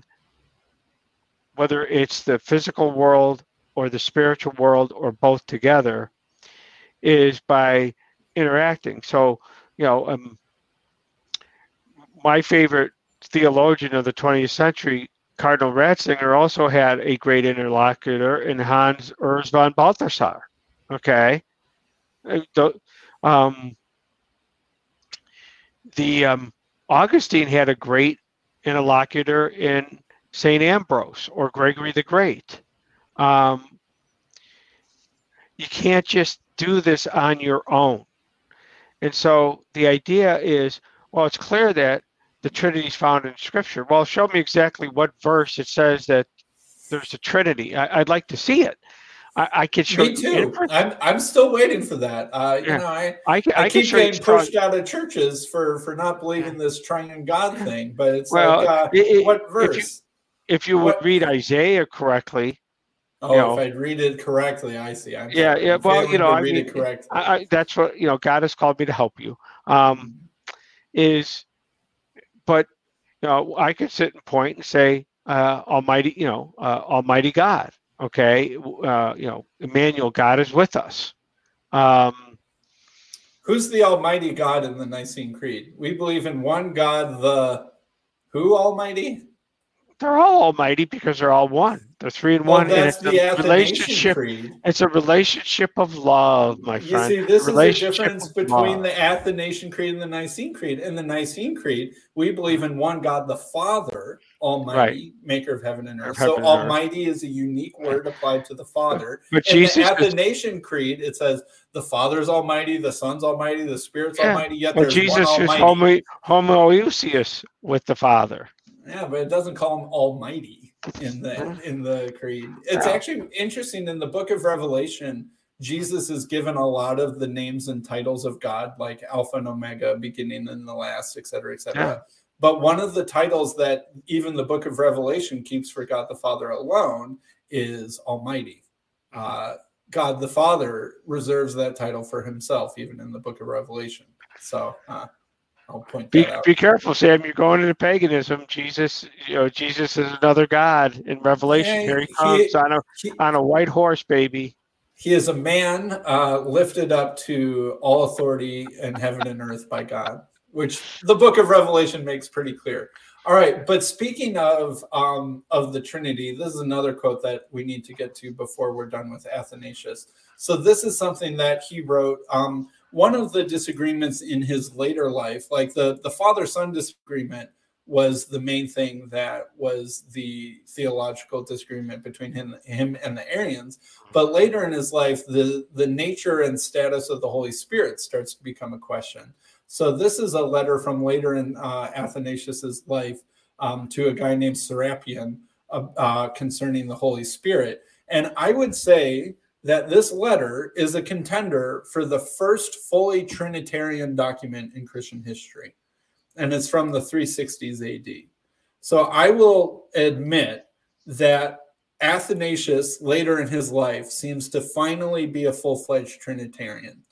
whether it's the physical world or the spiritual world or both together, is by interacting. So, you know, um, my favorite theologian of the 20th century, Cardinal Ratzinger, also had a great interlocutor in Hans Urs von Balthasar. Okay. The, um, the um, Augustine had a great interlocutor in St. Ambrose or Gregory the Great. Um, you can't just do this on your own. And so the idea is well, it's clear that the Trinity is found in Scripture. Well, show me exactly what verse it says that there's a Trinity. I, would like to see it. I, I could show. Me too. I'm, I'm still waiting for that. Uh, you know, I I, I, I keep getting pushed out of churches for for not believing this triune God thing. But it's well, like, uh, it, what verse? If you, if you would read Isaiah correctly, Oh, you know, if I'd read it correctly, I see. I'm yeah, yeah. Well, you know, I mean, I, I, that's what you know. God has called me to help you. Um, is, but you know, I could sit and point and say, uh, Almighty, you know, uh, Almighty God. Okay, uh, you know, Emmanuel, God is with us. Um, Who's the Almighty God in the Nicene Creed? We believe in one God, the who Almighty? They're all Almighty because they're all one. They're three in well, one, and it's a relationship. Creed. It's a relationship of love, my friend. You see, this is the difference between love. the Athanasian Creed and the Nicene Creed. In the Nicene Creed, we believe in one God, the Father, Almighty, right. Maker of heaven and earth. So, Almighty earth. is a unique word applied to the Father. But in Jesus Athanasian. Creed, it says the Father's Almighty, the Son's Almighty, the Spirit's yeah. Almighty. Yet well, there's Jesus one Almighty. is homoousios with the Father. Yeah, but it doesn't call him Almighty in the in the creed. It's actually interesting in the book of Revelation. Jesus is given a lot of the names and titles of God, like Alpha and Omega, beginning and the last, et cetera, et cetera. Yeah. But one of the titles that even the book of Revelation keeps for God the Father alone is Almighty. Uh, God the Father reserves that title for himself, even in the book of Revelation. So, uh, I'll point be, Be careful, Sam. You're going into paganism. Jesus, you know, Jesus is another God in Revelation. Here he comes he, on a he, on a white horse, baby. He is a man uh, lifted up to all authority in heaven and earth by God, which the book of Revelation makes pretty clear. All right, but speaking of um, of the Trinity, this is another quote that we need to get to before we're done with Athanasius. So this is something that he wrote. Um, one of the disagreements in his later life, like the, the father son disagreement, was the main thing that was the theological disagreement between him, him and the Arians. But later in his life, the, the nature and status of the Holy Spirit starts to become a question. So this is a letter from later in uh, Athanasius's life um, to a guy named Serapion uh, uh, concerning the Holy Spirit. And I would say that this letter is a contender for the first fully Trinitarian document in Christian history. And it's from the 360s AD. So I will admit that Athanasius, later in his life, seems to finally be a full fledged Trinitarian.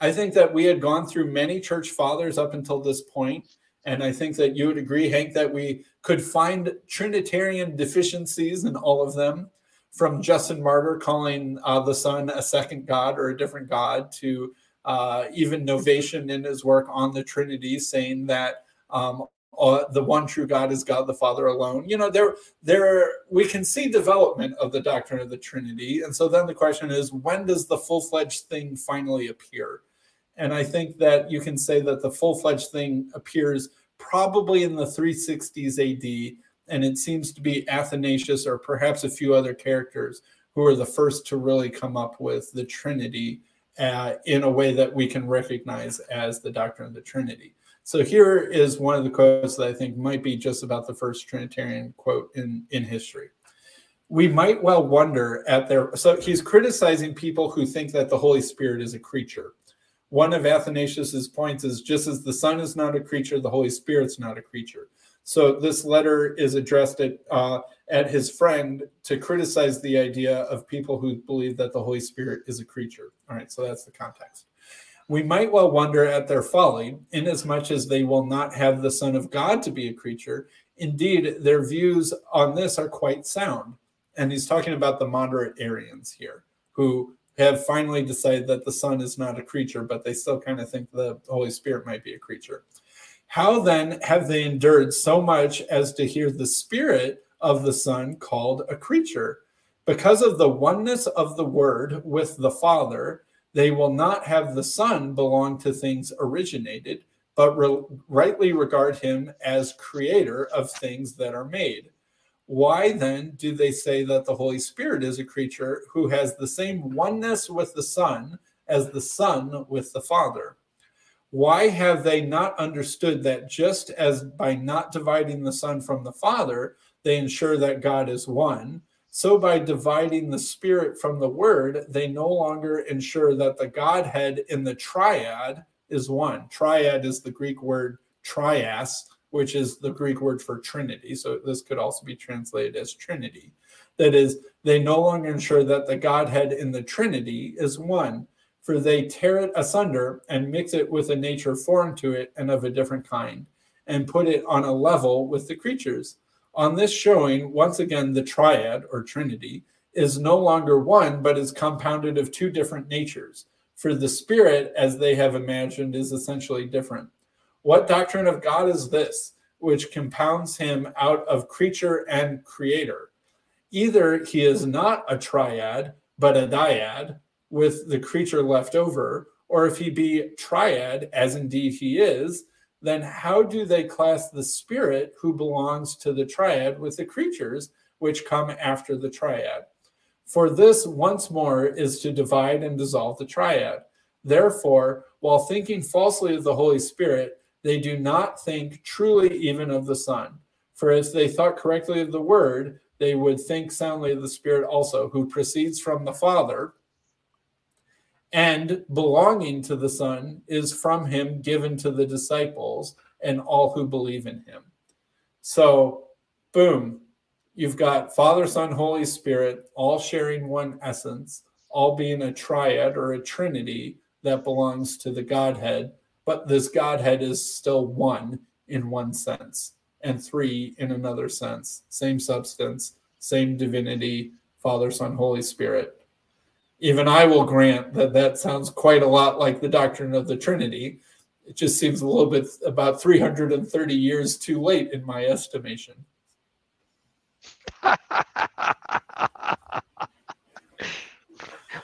I think that we had gone through many church fathers up until this point, And I think that you would agree, Hank, that we could find Trinitarian deficiencies in all of them from Justin Martyr calling uh, the Son a second God or a different God to uh, even Novatian in his work on the Trinity saying that um, uh, the one true God is God the Father alone. You know, there, there, we can see development of the doctrine of the Trinity, and so then the question is, when does the full-fledged thing finally appear? And I think that you can say that the full-fledged thing appears probably in the 360s AD and it seems to be Athanasius or perhaps a few other characters who are the first to really come up with the Trinity uh, in a way that we can recognize as the doctrine of the Trinity. So here is one of the quotes that I think might be just about the first Trinitarian quote in, in history. We might well wonder at their, so he's criticizing people who think that the Holy Spirit is a creature. One of Athanasius's points is just as the Son is not a creature, the Holy Spirit's not a creature. So this letter is addressed at uh, at his friend to criticize the idea of people who believe that the Holy Spirit is a creature. All right, so that's the context. We might well wonder at their folly, inasmuch as they will not have the Son of God to be a creature. Indeed, their views on this are quite sound. And he's talking about the moderate Arians here, who have finally decided that the Son is not a creature, but they still kind of think the Holy Spirit might be a creature. How then have they endured so much as to hear the Spirit of the Son called a creature? Because of the oneness of the Word with the Father, they will not have the Son belong to things originated, but re- rightly regard him as creator of things that are made. Why then do they say that the Holy Spirit is a creature who has the same oneness with the Son as the Son with the Father? Why have they not understood that just as by not dividing the Son from the Father, they ensure that God is one, so by dividing the Spirit from the Word, they no longer ensure that the Godhead in the triad is one. Triad is the Greek word trias, which is the Greek word for Trinity. So this could also be translated as Trinity. That is, they no longer ensure that the Godhead in the Trinity is one for they tear it asunder and mix it with a nature foreign to it and of a different kind, and put it on a level with the creatures. On this showing, once again, the triad or trinity is no longer one, but is compounded of two different natures. For the spirit, as they have imagined, is essentially different. What doctrine of God is this, which compounds him out of creature and creator? Either he is not a triad, but a dyad, with the creature left over, or if he be triad, as indeed he is, then how do they class the spirit who belongs to the triad with the creatures which come after the triad? For this once more is to divide and dissolve the triad. Therefore, while thinking falsely of the Holy Spirit, they do not think truly even of the Son. For if they thought correctly of the Word, they would think soundly of the Spirit also, who proceeds from the Father and belonging to the Son is from him given to the disciples and all who believe in him. So, boom, you've got Father, Son, Holy Spirit all sharing one essence, all being a triad or a trinity that belongs to the Godhead, but this Godhead is still one in one sense and three in another sense. Same substance, same divinity, Father, Son, Holy Spirit even I will grant that that sounds quite a lot like the doctrine of the Trinity. It just seems a little bit about 330 years too late in my estimation.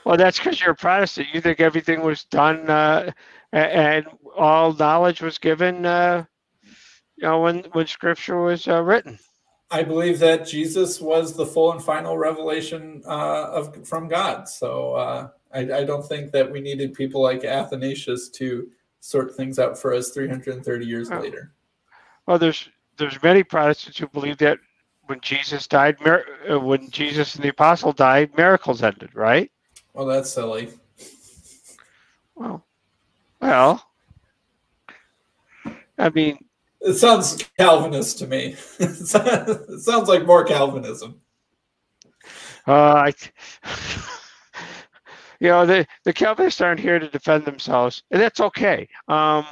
well, that's because you're a Protestant. You think everything was done uh, and all knowledge was given, uh, you know, when when Scripture was uh, written. I believe that Jesus was the full and final revelation uh, of from God. So uh, I, I, don't think that we needed people like Athanasius to sort things out for us 330 years oh. later. Well, there's there's many Protestants who believe that when Jesus died, uh, when Jesus and the apostle died, miracles ended, right? Well, that's silly. Well, well, I mean, it sounds Calvinist to me. it sounds like more Calvinism. Uh, I, you know, the the Calvinists aren't here to defend themselves, and that's okay. Um,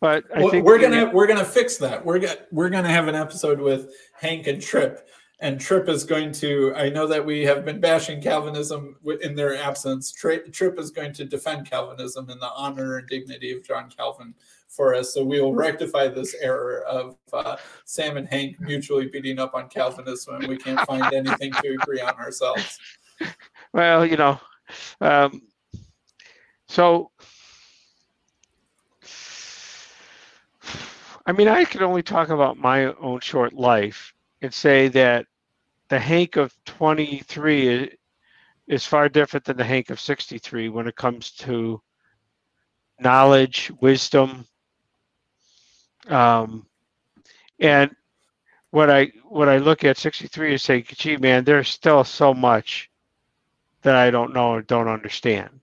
but I well, think we're gonna we're gonna fix that. We're gonna we're gonna have an episode with Hank and Trip, and Trip is going to. I know that we have been bashing Calvinism in their absence. Trip is going to defend Calvinism in the honor and dignity of John Calvin for us. So we will rectify this error of uh, Sam and Hank mutually beating up on Calvinism when we can't find anything to agree on ourselves. Well, you know, um, so I mean, I can only talk about my own short life and say that the Hank of 23 is, is far different than the Hank of 63 when it comes to knowledge, wisdom, um, and what I what I look at 63 is say, gee, man, there's still so much that I don't know and don't understand.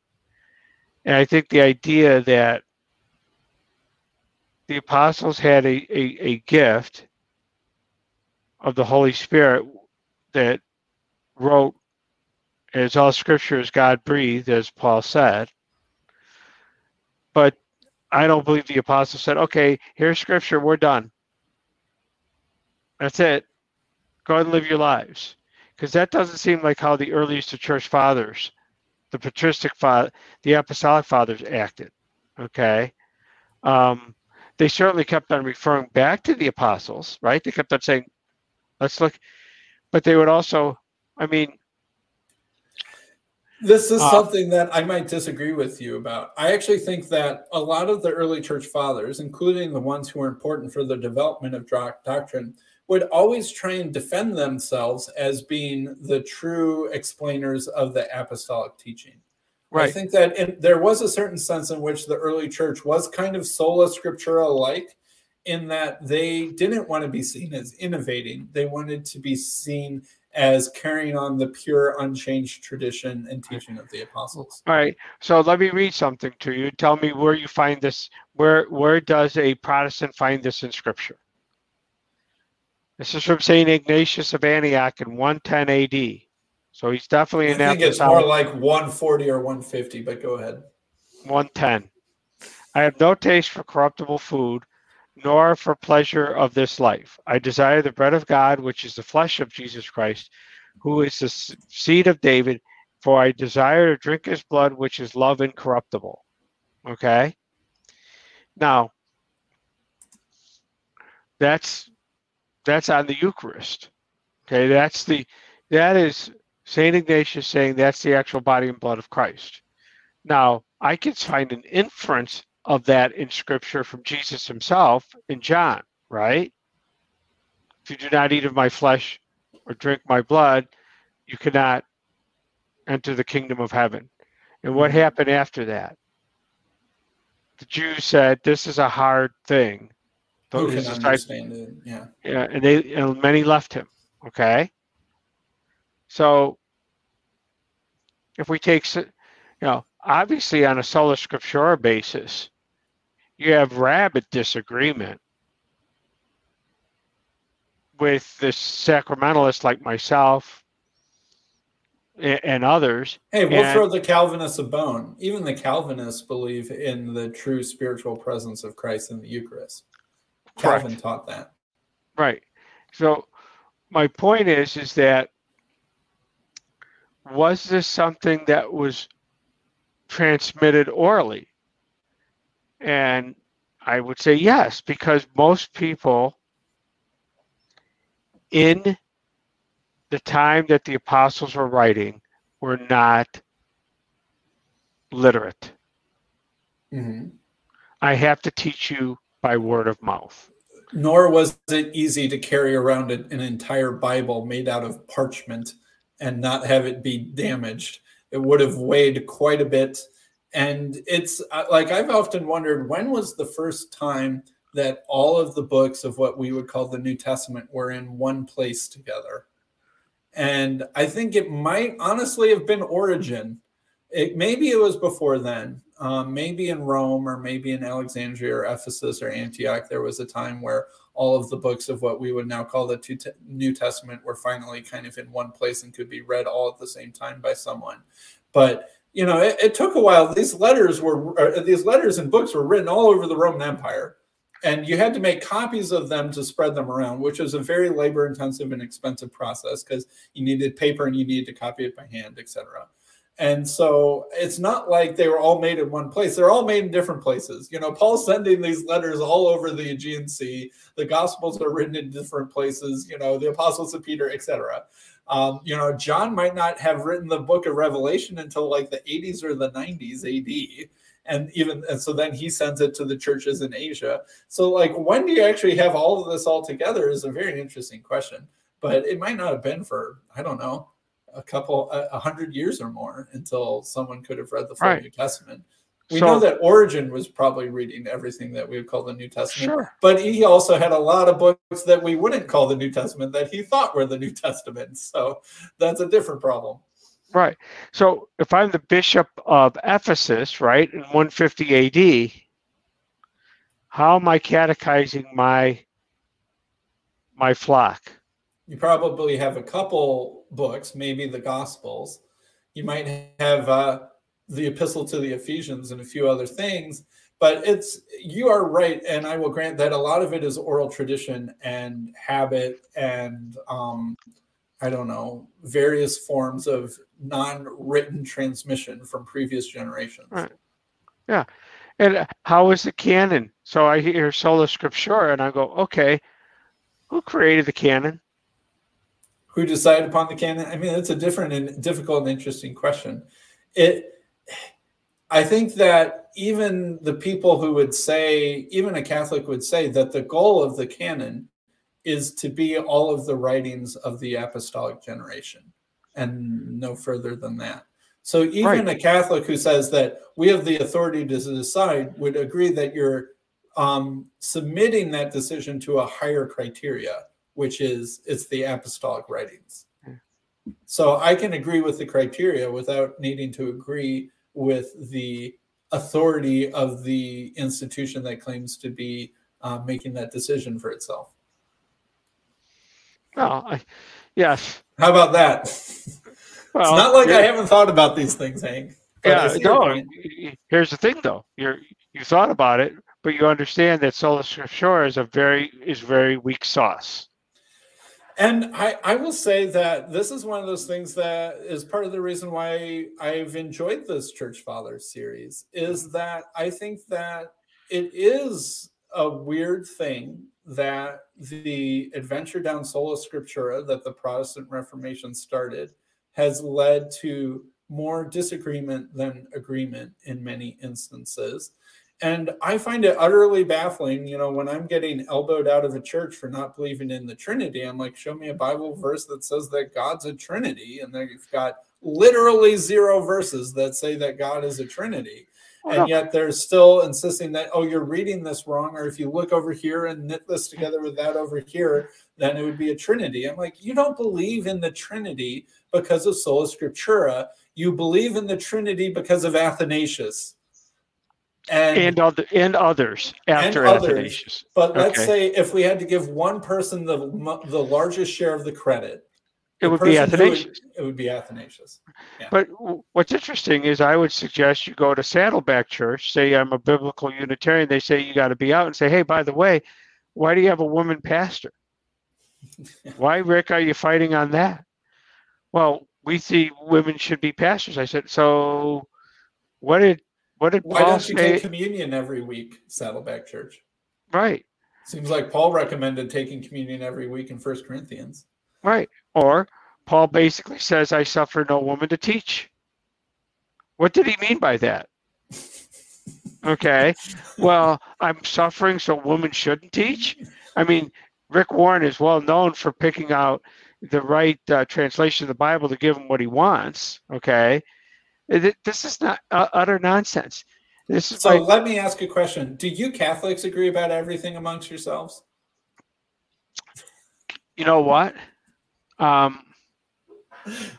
And I think the idea that the apostles had a, a, a gift of the Holy Spirit that wrote as all scripture is God breathed, as Paul said. But I don't believe the apostle said, okay, here's scripture, we're done. That's it. Go and live your lives. because that doesn't seem like how the earliest church fathers, the patristic father, the apostolic fathers acted. Okay. Um, they certainly kept on referring back to the apostles, right? They kept on saying, let's look, but they would also, I mean, this is uh, something that I might disagree with you about. I actually think that a lot of the early church fathers, including the ones who were important for the development of doctrine, would always try and defend themselves as being the true explainers of the apostolic teaching. Right. I think that in, there was a certain sense in which the early church was kind of sola scriptura alike, in that they didn't want to be seen as innovating. They wanted to be seen as carrying on the pure, unchanged tradition and teaching of the apostles. All right. So let me read something to you. Tell me where you find this. Where where does a Protestant find this in Scripture? This is from Saint Ignatius of Antioch in 110 A.D. So he's definitely in. I think it's more like 140 or 150. But go ahead. 110. I have no taste for corruptible food nor for pleasure of this life. I desire the bread of God, which is the flesh of Jesus Christ, who is the seed of David, for I desire to drink his blood, which is love incorruptible. Okay? Now, that's that's on the Eucharist. Okay, that's the that is Saint Ignatius saying that's the actual body and blood of Christ. Now, I can find an inference of that in scripture from Jesus himself in John, right? If you do not eat of my flesh or drink my blood, you cannot enter the kingdom of heaven. And what mm-hmm. happened after that? The Jews said, This is a hard thing. Who can understand it? Yeah. Yeah, and they and many left him. Okay. So if we take you know, obviously on a sola scriptura basis, you have rabid disagreement with the sacramentalists like myself and others. Hey, we'll and, throw the Calvinists a bone. Even the Calvinists believe in the true spiritual presence of Christ in the Eucharist. Correct. Calvin taught that. Right. So my point is is that was this something that was transmitted orally? And I would say yes, because most people in the time that the apostles were writing were not literate. Mm-hmm. I have to teach you by word of mouth. Nor was it easy to carry around an entire Bible made out of parchment and not have it be damaged. It would have weighed quite a bit and it's uh, like I've often wondered when was the first time that all of the books of what we would call the New Testament were in one place together. And I think it might honestly have been Origen. It maybe it was before then. Um, maybe in Rome or maybe in Alexandria or Ephesus or Antioch, there was a time where all of the books of what we would now call the New Testament were finally kind of in one place and could be read all at the same time by someone. But you know, it, it took a while. These letters were uh, these letters and books were written all over the Roman Empire, and you had to make copies of them to spread them around, which was a very labor intensive and expensive process because you needed paper and you needed to copy it by hand, etc. And so it's not like they were all made in one place. They're all made in different places. You know, Paul's sending these letters all over the Aegean Sea. The Gospels are written in different places. You know, the Apostles of Peter, etc. Um, you know, John might not have written the book of Revelation until like the 80s or the 90s AD. And even and so then he sends it to the churches in Asia. So like when do you actually have all of this all together is a very interesting question. But it might not have been for, I don't know, a couple a hundred years or more until someone could have read the full right. New Testament. We so, know that Origen was probably reading everything that we would call the New Testament, sure. but he also had a lot of books that we wouldn't call the New Testament that he thought were the New Testament. So that's a different problem. Right. So if I'm the bishop of Ephesus, right, in 150 AD, how am I catechizing my my flock? You probably have a couple books, maybe the Gospels. You might have uh, the epistle to the Ephesians and a few other things. But it's you are right, and I will grant that a lot of it is oral tradition and habit and um, I don't know, various forms of non-written transmission from previous generations. Right. Yeah. And how is the canon? So I hear sola scriptura and I go, okay, who created the canon? Who decided upon the canon? I mean, it's a different and difficult and interesting question. It I think that even the people who would say, even a Catholic would say that the goal of the canon is to be all of the writings of the apostolic generation and no further than that. So even right. a Catholic who says that we have the authority to decide would agree that you're um, submitting that decision to a higher criteria, which is it's the apostolic writings. So I can agree with the criteria without needing to agree with the authority of the institution that claims to be uh, making that decision for itself. Oh, I, yes. How about that? Well, it's not like yeah. I haven't thought about these things, Hank. Yeah, no. Here's the thing, though. You're you thought about it, but you understand that sola scriptura is a very is very weak sauce. And I, I will say that this is one of those things that is part of the reason why I've enjoyed this Church Fathers series is mm-hmm. that I think that it is a weird thing that the adventure down sola scriptura that the Protestant Reformation started has led to more disagreement than agreement in many instances. And I find it utterly baffling, you know, when I'm getting elbowed out of a church for not believing in the Trinity. I'm like, show me a Bible verse that says that God's a Trinity. And they've got literally zero verses that say that God is a Trinity. Oh, and yet they're still insisting that, oh, you're reading this wrong. Or if you look over here and knit this together with that over here, then it would be a Trinity. I'm like, you don't believe in the Trinity because of sola scriptura. You believe in the Trinity because of Athanasius and and, other, and others after and others. Athanasius. But let's say if we had to give one person the the largest share of the credit, it would be Athanasius. Would, it would be Athanasius. Yeah. But what's interesting is I would suggest you go to Saddleback Church, say I'm a biblical Unitarian. They say you got to be out and say, hey, by the way, why do you have a woman pastor? why, Rick, are you fighting on that? Well, we see women should be pastors. I said, so what did what did Why Paul don't you say? take communion every week, Saddleback Church? Right. Seems like Paul recommended taking communion every week in First Corinthians. Right. Or Paul basically says, I suffer no woman to teach. What did he mean by that? Okay. Well, I'm suffering, so women shouldn't teach. I mean, Rick Warren is well known for picking out the right uh, translation of the Bible to give him what he wants. Okay. This is not uh, utter nonsense. This is so. Like, let me ask a question: Do you Catholics agree about everything amongst yourselves? You know what? Um,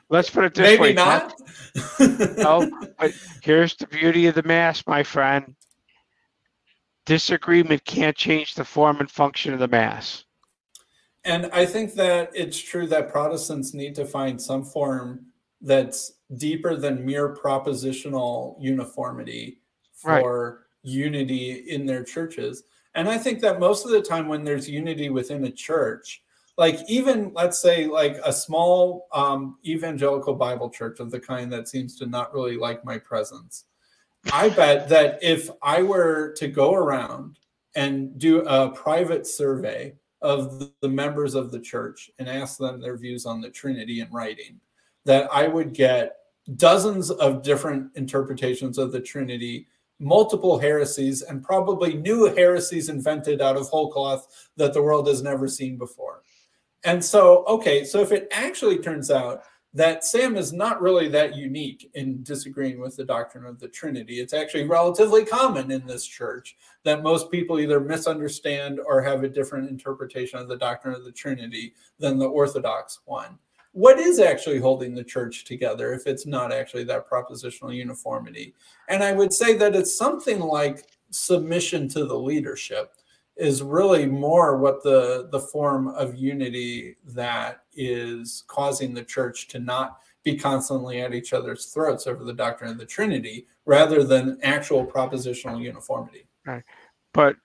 let's put it this Maybe way. not. no, but here's the beauty of the mass, my friend. Disagreement can't change the form and function of the mass. And I think that it's true that Protestants need to find some form that's deeper than mere propositional uniformity for right. unity in their churches. And I think that most of the time when there's unity within a church, like even let's say like a small um, evangelical Bible church of the kind that seems to not really like my presence, I bet that if I were to go around and do a private survey of the members of the church and ask them their views on the Trinity in writing, that I would get dozens of different interpretations of the Trinity, multiple heresies, and probably new heresies invented out of whole cloth that the world has never seen before. And so, okay, so if it actually turns out that Sam is not really that unique in disagreeing with the doctrine of the Trinity. It's actually relatively common in this church that most people either misunderstand or have a different interpretation of the doctrine of the Trinity than the Orthodox one what is actually holding the church together if it's not actually that propositional uniformity? And I would say that it's something like submission to the leadership is really more what the the form of unity that is causing the church to not be constantly at each other's throats over the doctrine of the Trinity rather than actual propositional uniformity. Right. But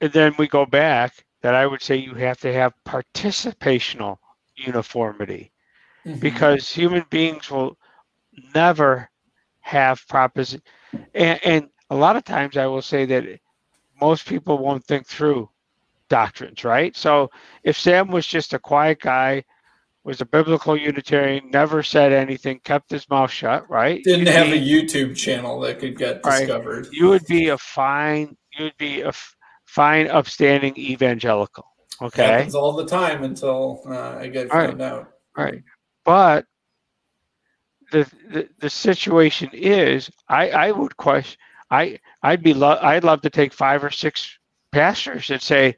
then we go back that I would say you have to have participational uniformity mm-hmm. because human beings will never have proposition and, and a lot of times i will say that most people won't think through doctrines right so if sam was just a quiet guy was a biblical Unitarian, never said anything, kept his mouth shut, right? Didn't You'd have be, a YouTube channel that could get discovered. Right, you would be a fine, you would be a f- fine, upstanding evangelical. Okay. Happens all the time until uh, I get found right. out. Right. But the, the the situation is, I I would question, I I'd be lo- I'd love to take five or six pastors and say,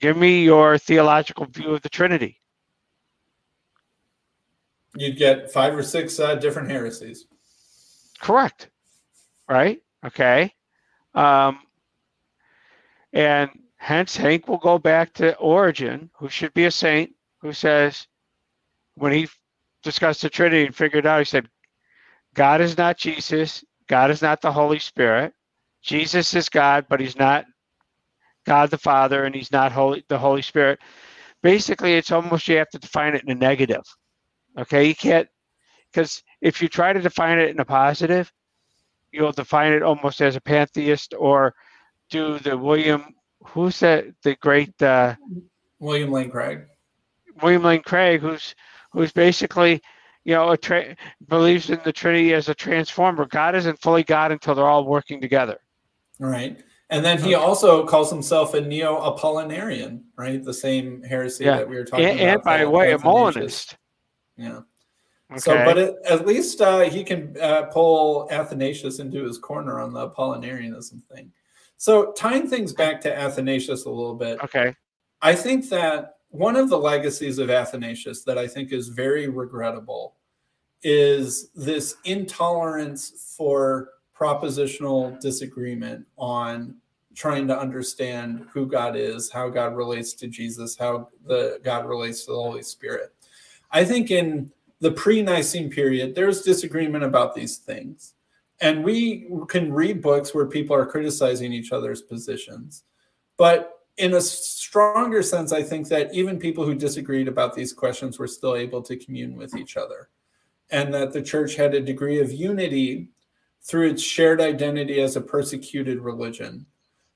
give me your theological view of the Trinity You'd get five or six uh, different heresies. Correct. Right. Okay. Um, and hence Hank will go back to Origen, who should be a saint, who says, when he discussed the Trinity and figured out, he said, God is not Jesus. God is not the Holy Spirit. Jesus is God, but he's not God the Father, and he's not Holy the Holy Spirit. Basically, it's almost you have to define it in a negative. Okay, you can't because if you try to define it in a positive, you'll define it almost as a pantheist or do the William who's that the great uh, William Lane Craig. William Lane Craig, who's who's basically you know a tra- believes in the Trinity as a transformer. God isn't fully God until they're all working together. Right. And then he also calls himself a neo-Apollinarian, right? The same heresy yeah. that we were talking and, about. And by the way, a Molinist. Yeah. Okay. So, but it, at least uh, he can uh, pull Athanasius into his corner on the Apollinarianism thing. So, tying things back to Athanasius a little bit. Okay. I think that one of the legacies of Athanasius that I think is very regrettable is this intolerance for propositional disagreement on trying to understand who God is, how God relates to Jesus, how the God relates to the Holy Spirit. I think in the pre Nicene period, there's disagreement about these things. And we can read books where people are criticizing each other's positions. But in a stronger sense, I think that even people who disagreed about these questions were still able to commune with each other. And that the church had a degree of unity through its shared identity as a persecuted religion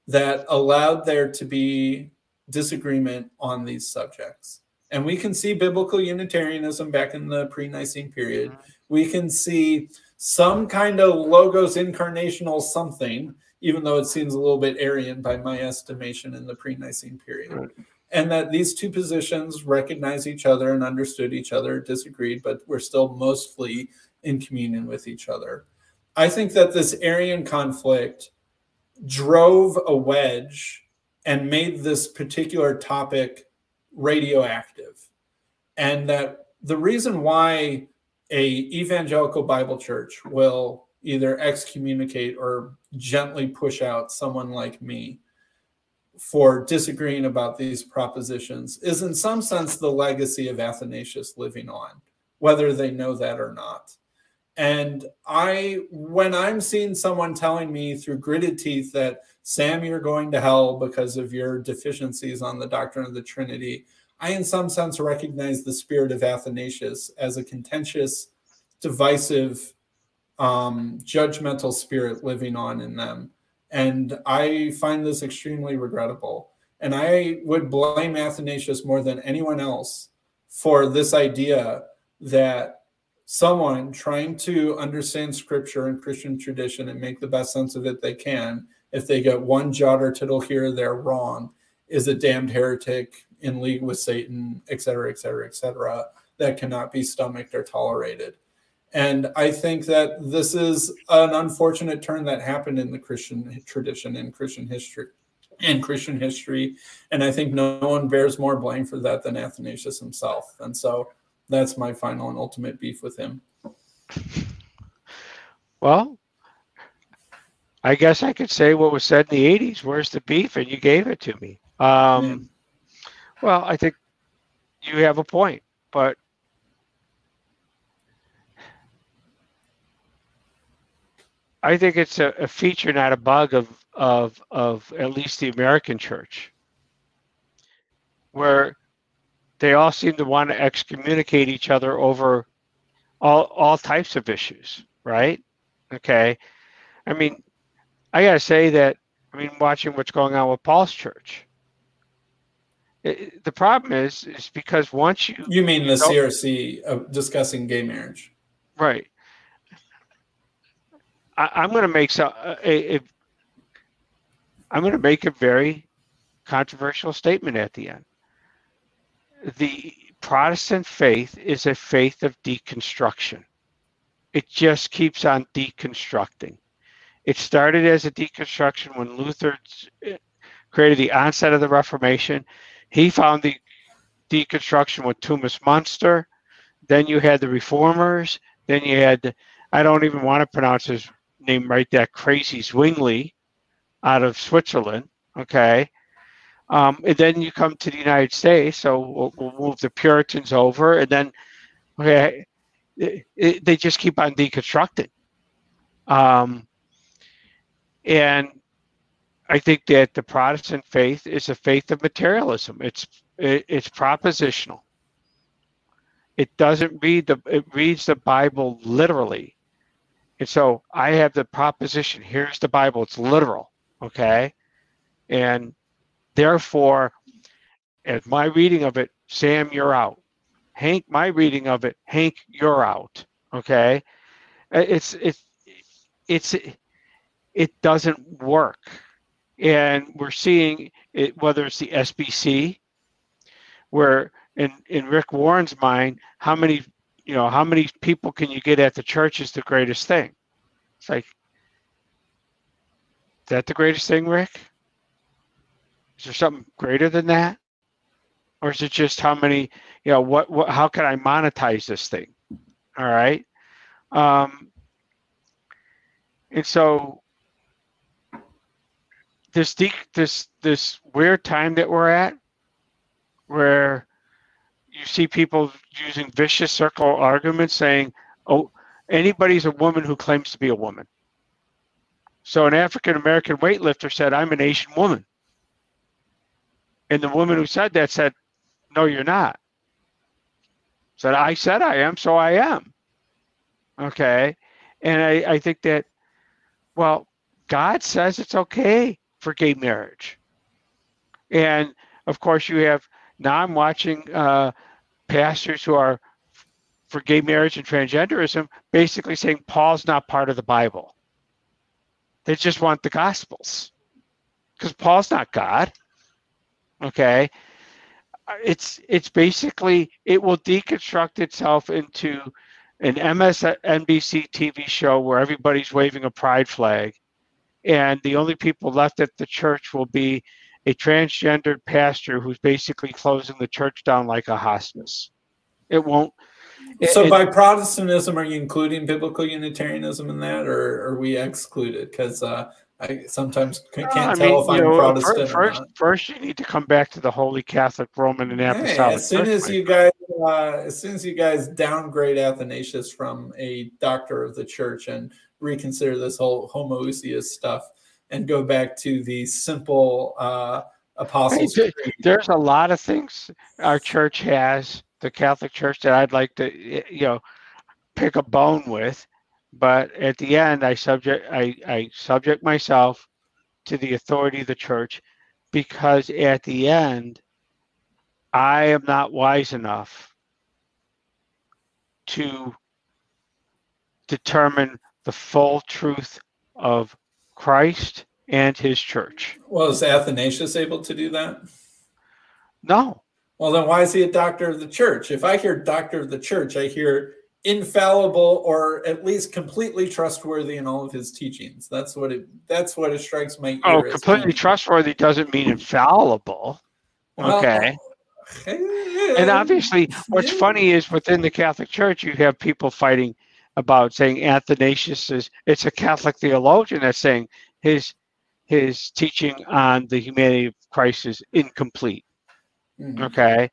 that allowed there to be disagreement on these subjects. And we can see biblical Unitarianism back in the pre Nicene period. Mm-hmm. We can see some kind of logos incarnational something, even though it seems a little bit Arian by my estimation in the pre Nicene period. Right. And that these two positions recognize each other and understood each other, disagreed, but were still mostly in communion with each other. I think that this Arian conflict drove a wedge and made this particular topic radioactive and that the reason why a evangelical bible church will either excommunicate or gently push out someone like me for disagreeing about these propositions is in some sense the legacy of athanasius living on whether they know that or not and i when i'm seeing someone telling me through gritted teeth that Sam, you're going to hell because of your deficiencies on the doctrine of the Trinity. I, in some sense, recognize the spirit of Athanasius as a contentious, divisive, um, judgmental spirit living on in them. And I find this extremely regrettable. And I would blame Athanasius more than anyone else for this idea that someone trying to understand scripture and Christian tradition and make the best sense of it they can if they get one jot or tittle here, they're wrong, is a damned heretic in league with Satan, et cetera, et cetera, et cetera, that cannot be stomached or tolerated. And I think that this is an unfortunate turn that happened in the Christian tradition and Christian history and Christian history. And I think no one bears more blame for that than Athanasius himself. And so that's my final and ultimate beef with him. Well, I guess I could say what was said in the 80s where's the beef? And you gave it to me. Um, well, I think you have a point, but I think it's a, a feature, not a bug, of, of, of at least the American church, where they all seem to want to excommunicate each other over all all types of issues, right? Okay. I mean, I gotta say that I mean, watching what's going on with Paul's church. It, the problem is, is because once you you mean the CRC of discussing gay marriage, right? I, am going to make some. Uh, a, a, I'm going to make a very controversial statement at the end. The Protestant faith is a faith of deconstruction. It just keeps on deconstructing. It started as a deconstruction when Luther created the onset of the Reformation. He found the deconstruction with Thomas Müntzer. Then you had the Reformers. Then you had, I don't even want to pronounce his name right, that crazy Zwingli out of Switzerland. Okay. Um, and then you come to the United States, so we'll, we'll move the Puritans over, and then okay, it, it, they just keep on deconstructing. Um, and I think that the Protestant faith is a faith of materialism. It's it, it's propositional. It doesn't read the it reads the Bible literally. And so I have the proposition. Here's the Bible. It's literal. Okay. And therefore, as my reading of it, Sam, you're out. Hank, my reading of it, Hank, you're out. Okay. Uh, it's it's it's it doesn't work. And we're seeing it, whether it's the SBC, where in, in Rick Warren's mind, how many, you know, how many people can you get at the church is the greatest thing. It's like, is that the greatest thing, Rick? Is there something greater than that? Or is it just how many, you know, what, what how can I monetize this thing? All right. Um, and so this de- this this weird time that we're at, where you see people using vicious circle arguments, saying, "Oh, anybody's a woman who claims to be a woman." So an African American weightlifter said, "I'm an Asian woman," and the woman who said that said, "No, you're not." Said, "I said I am, so I am." Okay, and I, I think that, well, God says it's okay for gay marriage. And of course, you have now I'm watching uh, pastors who are for gay marriage and transgenderism basically saying Paul's not part of the Bible. They just want the Gospels because Paul's not God. Okay. It's it's basically it will deconstruct itself into an MSNBC TV show where everybody's waving a pride flag and the only people left at the church will be a transgendered pastor who's basically closing the church down like a hospice. It won't. So, it, by Protestantism, are you including biblical Unitarianism in that, or are we excluded? Because uh, I sometimes can't tell mean, if I'm know, Protestant. First, first, you need to come back to the Holy Catholic Roman and Apostolic. Hey, as soon as you guys, uh, as soon as you guys downgrade Athanasius from a doctor of the church and reconsider this whole homoousios stuff and go back to the simple uh, apostles. There's a lot of things our church has, the Catholic Church, that I'd like to, you know, pick a bone with. But at the end, I subject I, I subject myself to the authority of the church because at the end, I am not wise enough to determine the full truth of Christ and his church. Well, is Athanasius able to do that? No. Well, then why is he a doctor of the church? If I hear doctor of the church, I hear infallible or at least completely trustworthy in all of his teachings. That's what it that's what it strikes my ear. Oh, completely trustworthy doesn't mean infallible. Well, okay. and obviously what's funny is within the Catholic Church you have people fighting about saying Athanasius is it's a Catholic theologian that's saying his his teaching on the humanity of Christ is incomplete. Mm-hmm. Okay.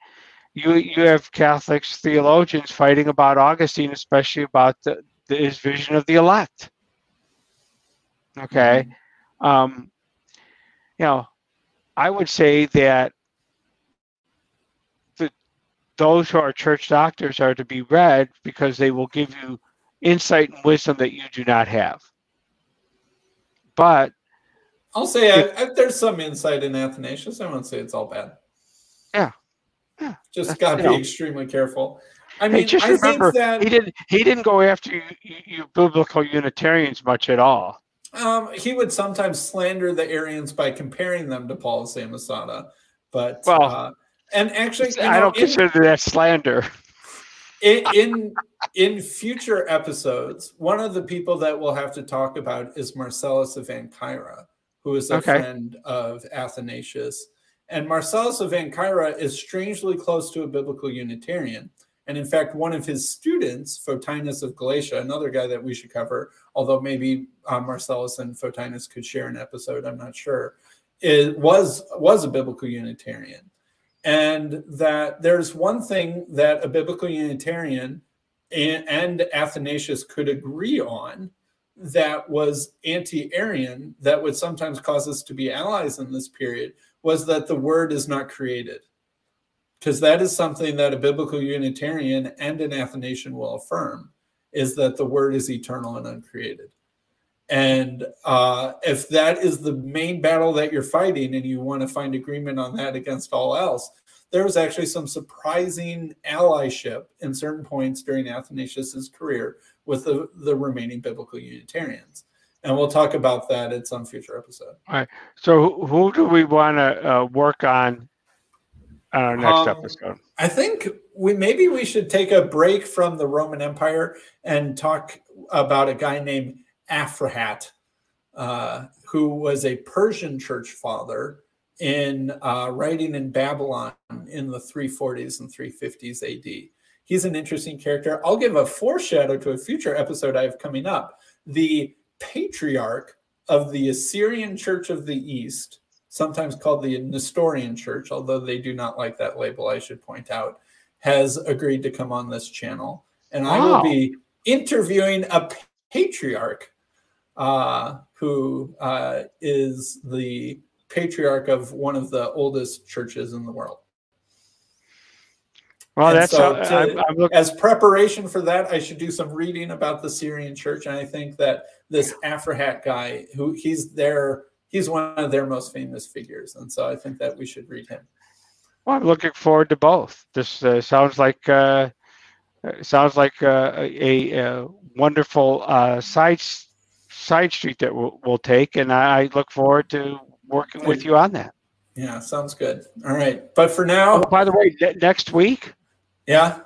You you have Catholics theologians fighting about Augustine, especially about the, the his vision of the elect. Okay. Mm-hmm. Um, you know, I would say that the those who are church doctors are to be read because they will give you insight and wisdom that you do not have. But I'll say if, I, I, there's some insight in Athanasius. I won't say it's all bad. Yeah, yeah. Just got to be know. extremely careful. I mean, hey, just I remember that, he didn't he didn't go after you, you, you biblical Unitarians much at all. Um, he would sometimes slander the Arians by comparing them to Paul of Samosata, but well, uh, and actually, I know, don't in, consider that slander. In, in in future episodes, one of the people that we'll have to talk about is Marcellus of Ancyra, who is a okay. friend of Athanasius. And Marcellus of Ancyra is strangely close to a biblical Unitarian. And in fact, one of his students, Photinus of Galatia, another guy that we should cover, although maybe uh, Marcellus and Photinus could share an episode, I'm not sure, it was was a biblical Unitarian. And that there's one thing that a biblical Unitarian and, and Athanasius could agree on that was anti-Arian that would sometimes cause us to be allies in this period was that the word is not created because that is something that a biblical Unitarian and an Athanasian will affirm is that the word is eternal and uncreated. And uh, if that is the main battle that you're fighting and you want to find agreement on that against all else, there was actually some surprising allyship in certain points during Athanasius's career with the, the remaining biblical Unitarians. And we'll talk about that in some future episode. All right. So, who do we want to uh, work on on our next um, episode? I think we maybe we should take a break from the Roman Empire and talk about a guy named Aphrahat, uh, who was a Persian church father in uh, writing in Babylon in the 340s and 350s AD. He's an interesting character. I'll give a foreshadow to a future episode I have coming up. The patriarch of the Assyrian Church of the East sometimes called the Nestorian Church, although they do not like that label, I should point out, has agreed to come on this channel. And wow. I will be interviewing a patriarch uh, who uh, is the patriarch of one of the oldest churches in the world. Well, and that's so to, I'm, I'm as preparation for that, I should do some reading about the Syrian church, and I think that this Aphrahat guy, who he's there he's one of their most famous figures, and so I think that we should read him. Well, I'm looking forward to both. This uh, sounds like uh, sounds like uh, a, a, wonderful uh, side side street that we'll, we'll take, and I look forward to working with you on that. Yeah, sounds good. All right, but for now. Oh, by the way, next week. Yeah.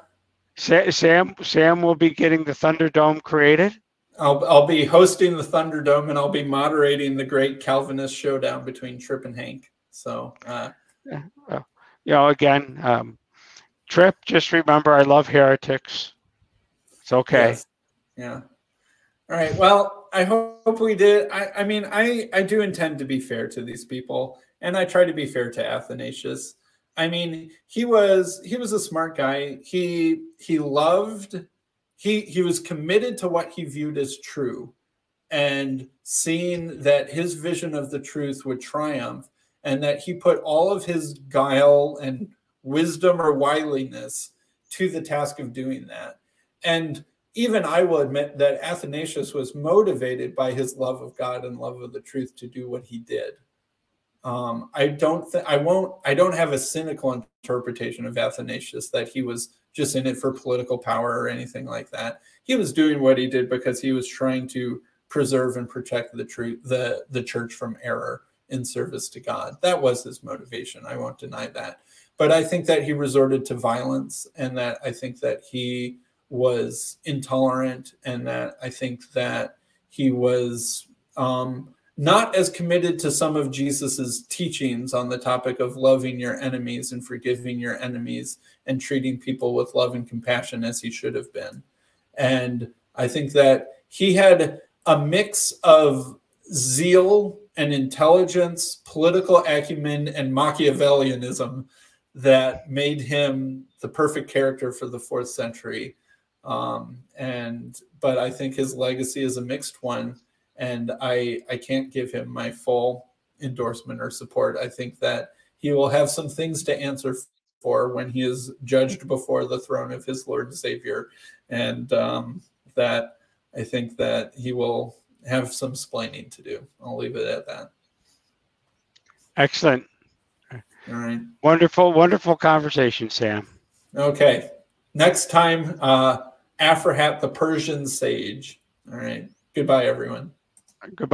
Sam Sam will be getting the Thunderdome created. I'll I'll be hosting the Thunderdome and I'll be moderating the great Calvinist showdown between Trip and Hank. So, uh, yeah, well, you know, again, um, Tripp, just remember, I love heretics. It's okay. Yes. Yeah. All right. Well, I hope we did. I, I mean, I I do intend to be fair to these people, and I try to be fair to Athanasius. I mean, he was he was a smart guy. He he loved he he was committed to what he viewed as true and seeing that his vision of the truth would triumph and that he put all of his guile and wisdom or wiliness to the task of doing that and even i will admit that athanasius was motivated by his love of god and love of the truth to do what he did um, i don't think i won't i don't have a cynical interpretation of athanasius that he was just in it for political power or anything like that. He was doing what he did because he was trying to preserve and protect the truth, the the church from error in service to God. That was his motivation. I won't deny that. But I think that he resorted to violence and that I think that he was intolerant and that I think that he was um, not as committed to some of Jesus's teachings on the topic of loving your enemies and forgiving your enemies and treating people with love and compassion as he should have been. And I think that he had a mix of zeal and intelligence, political acumen, and Machiavellianism that made him the perfect character for the fourth century. Um, and but I think his legacy is a mixed one and I I can't give him my full endorsement or support. I think that he will have some things to answer for when he is judged before the throne of his Lord and Savior, and um, that I think that he will have some splaining to do. I'll leave it at that. Excellent. All right. Wonderful, wonderful conversation, Sam. Okay. Next time, uh, Aphrahat the Persian sage. All right. Goodbye, everyone. Goodbye.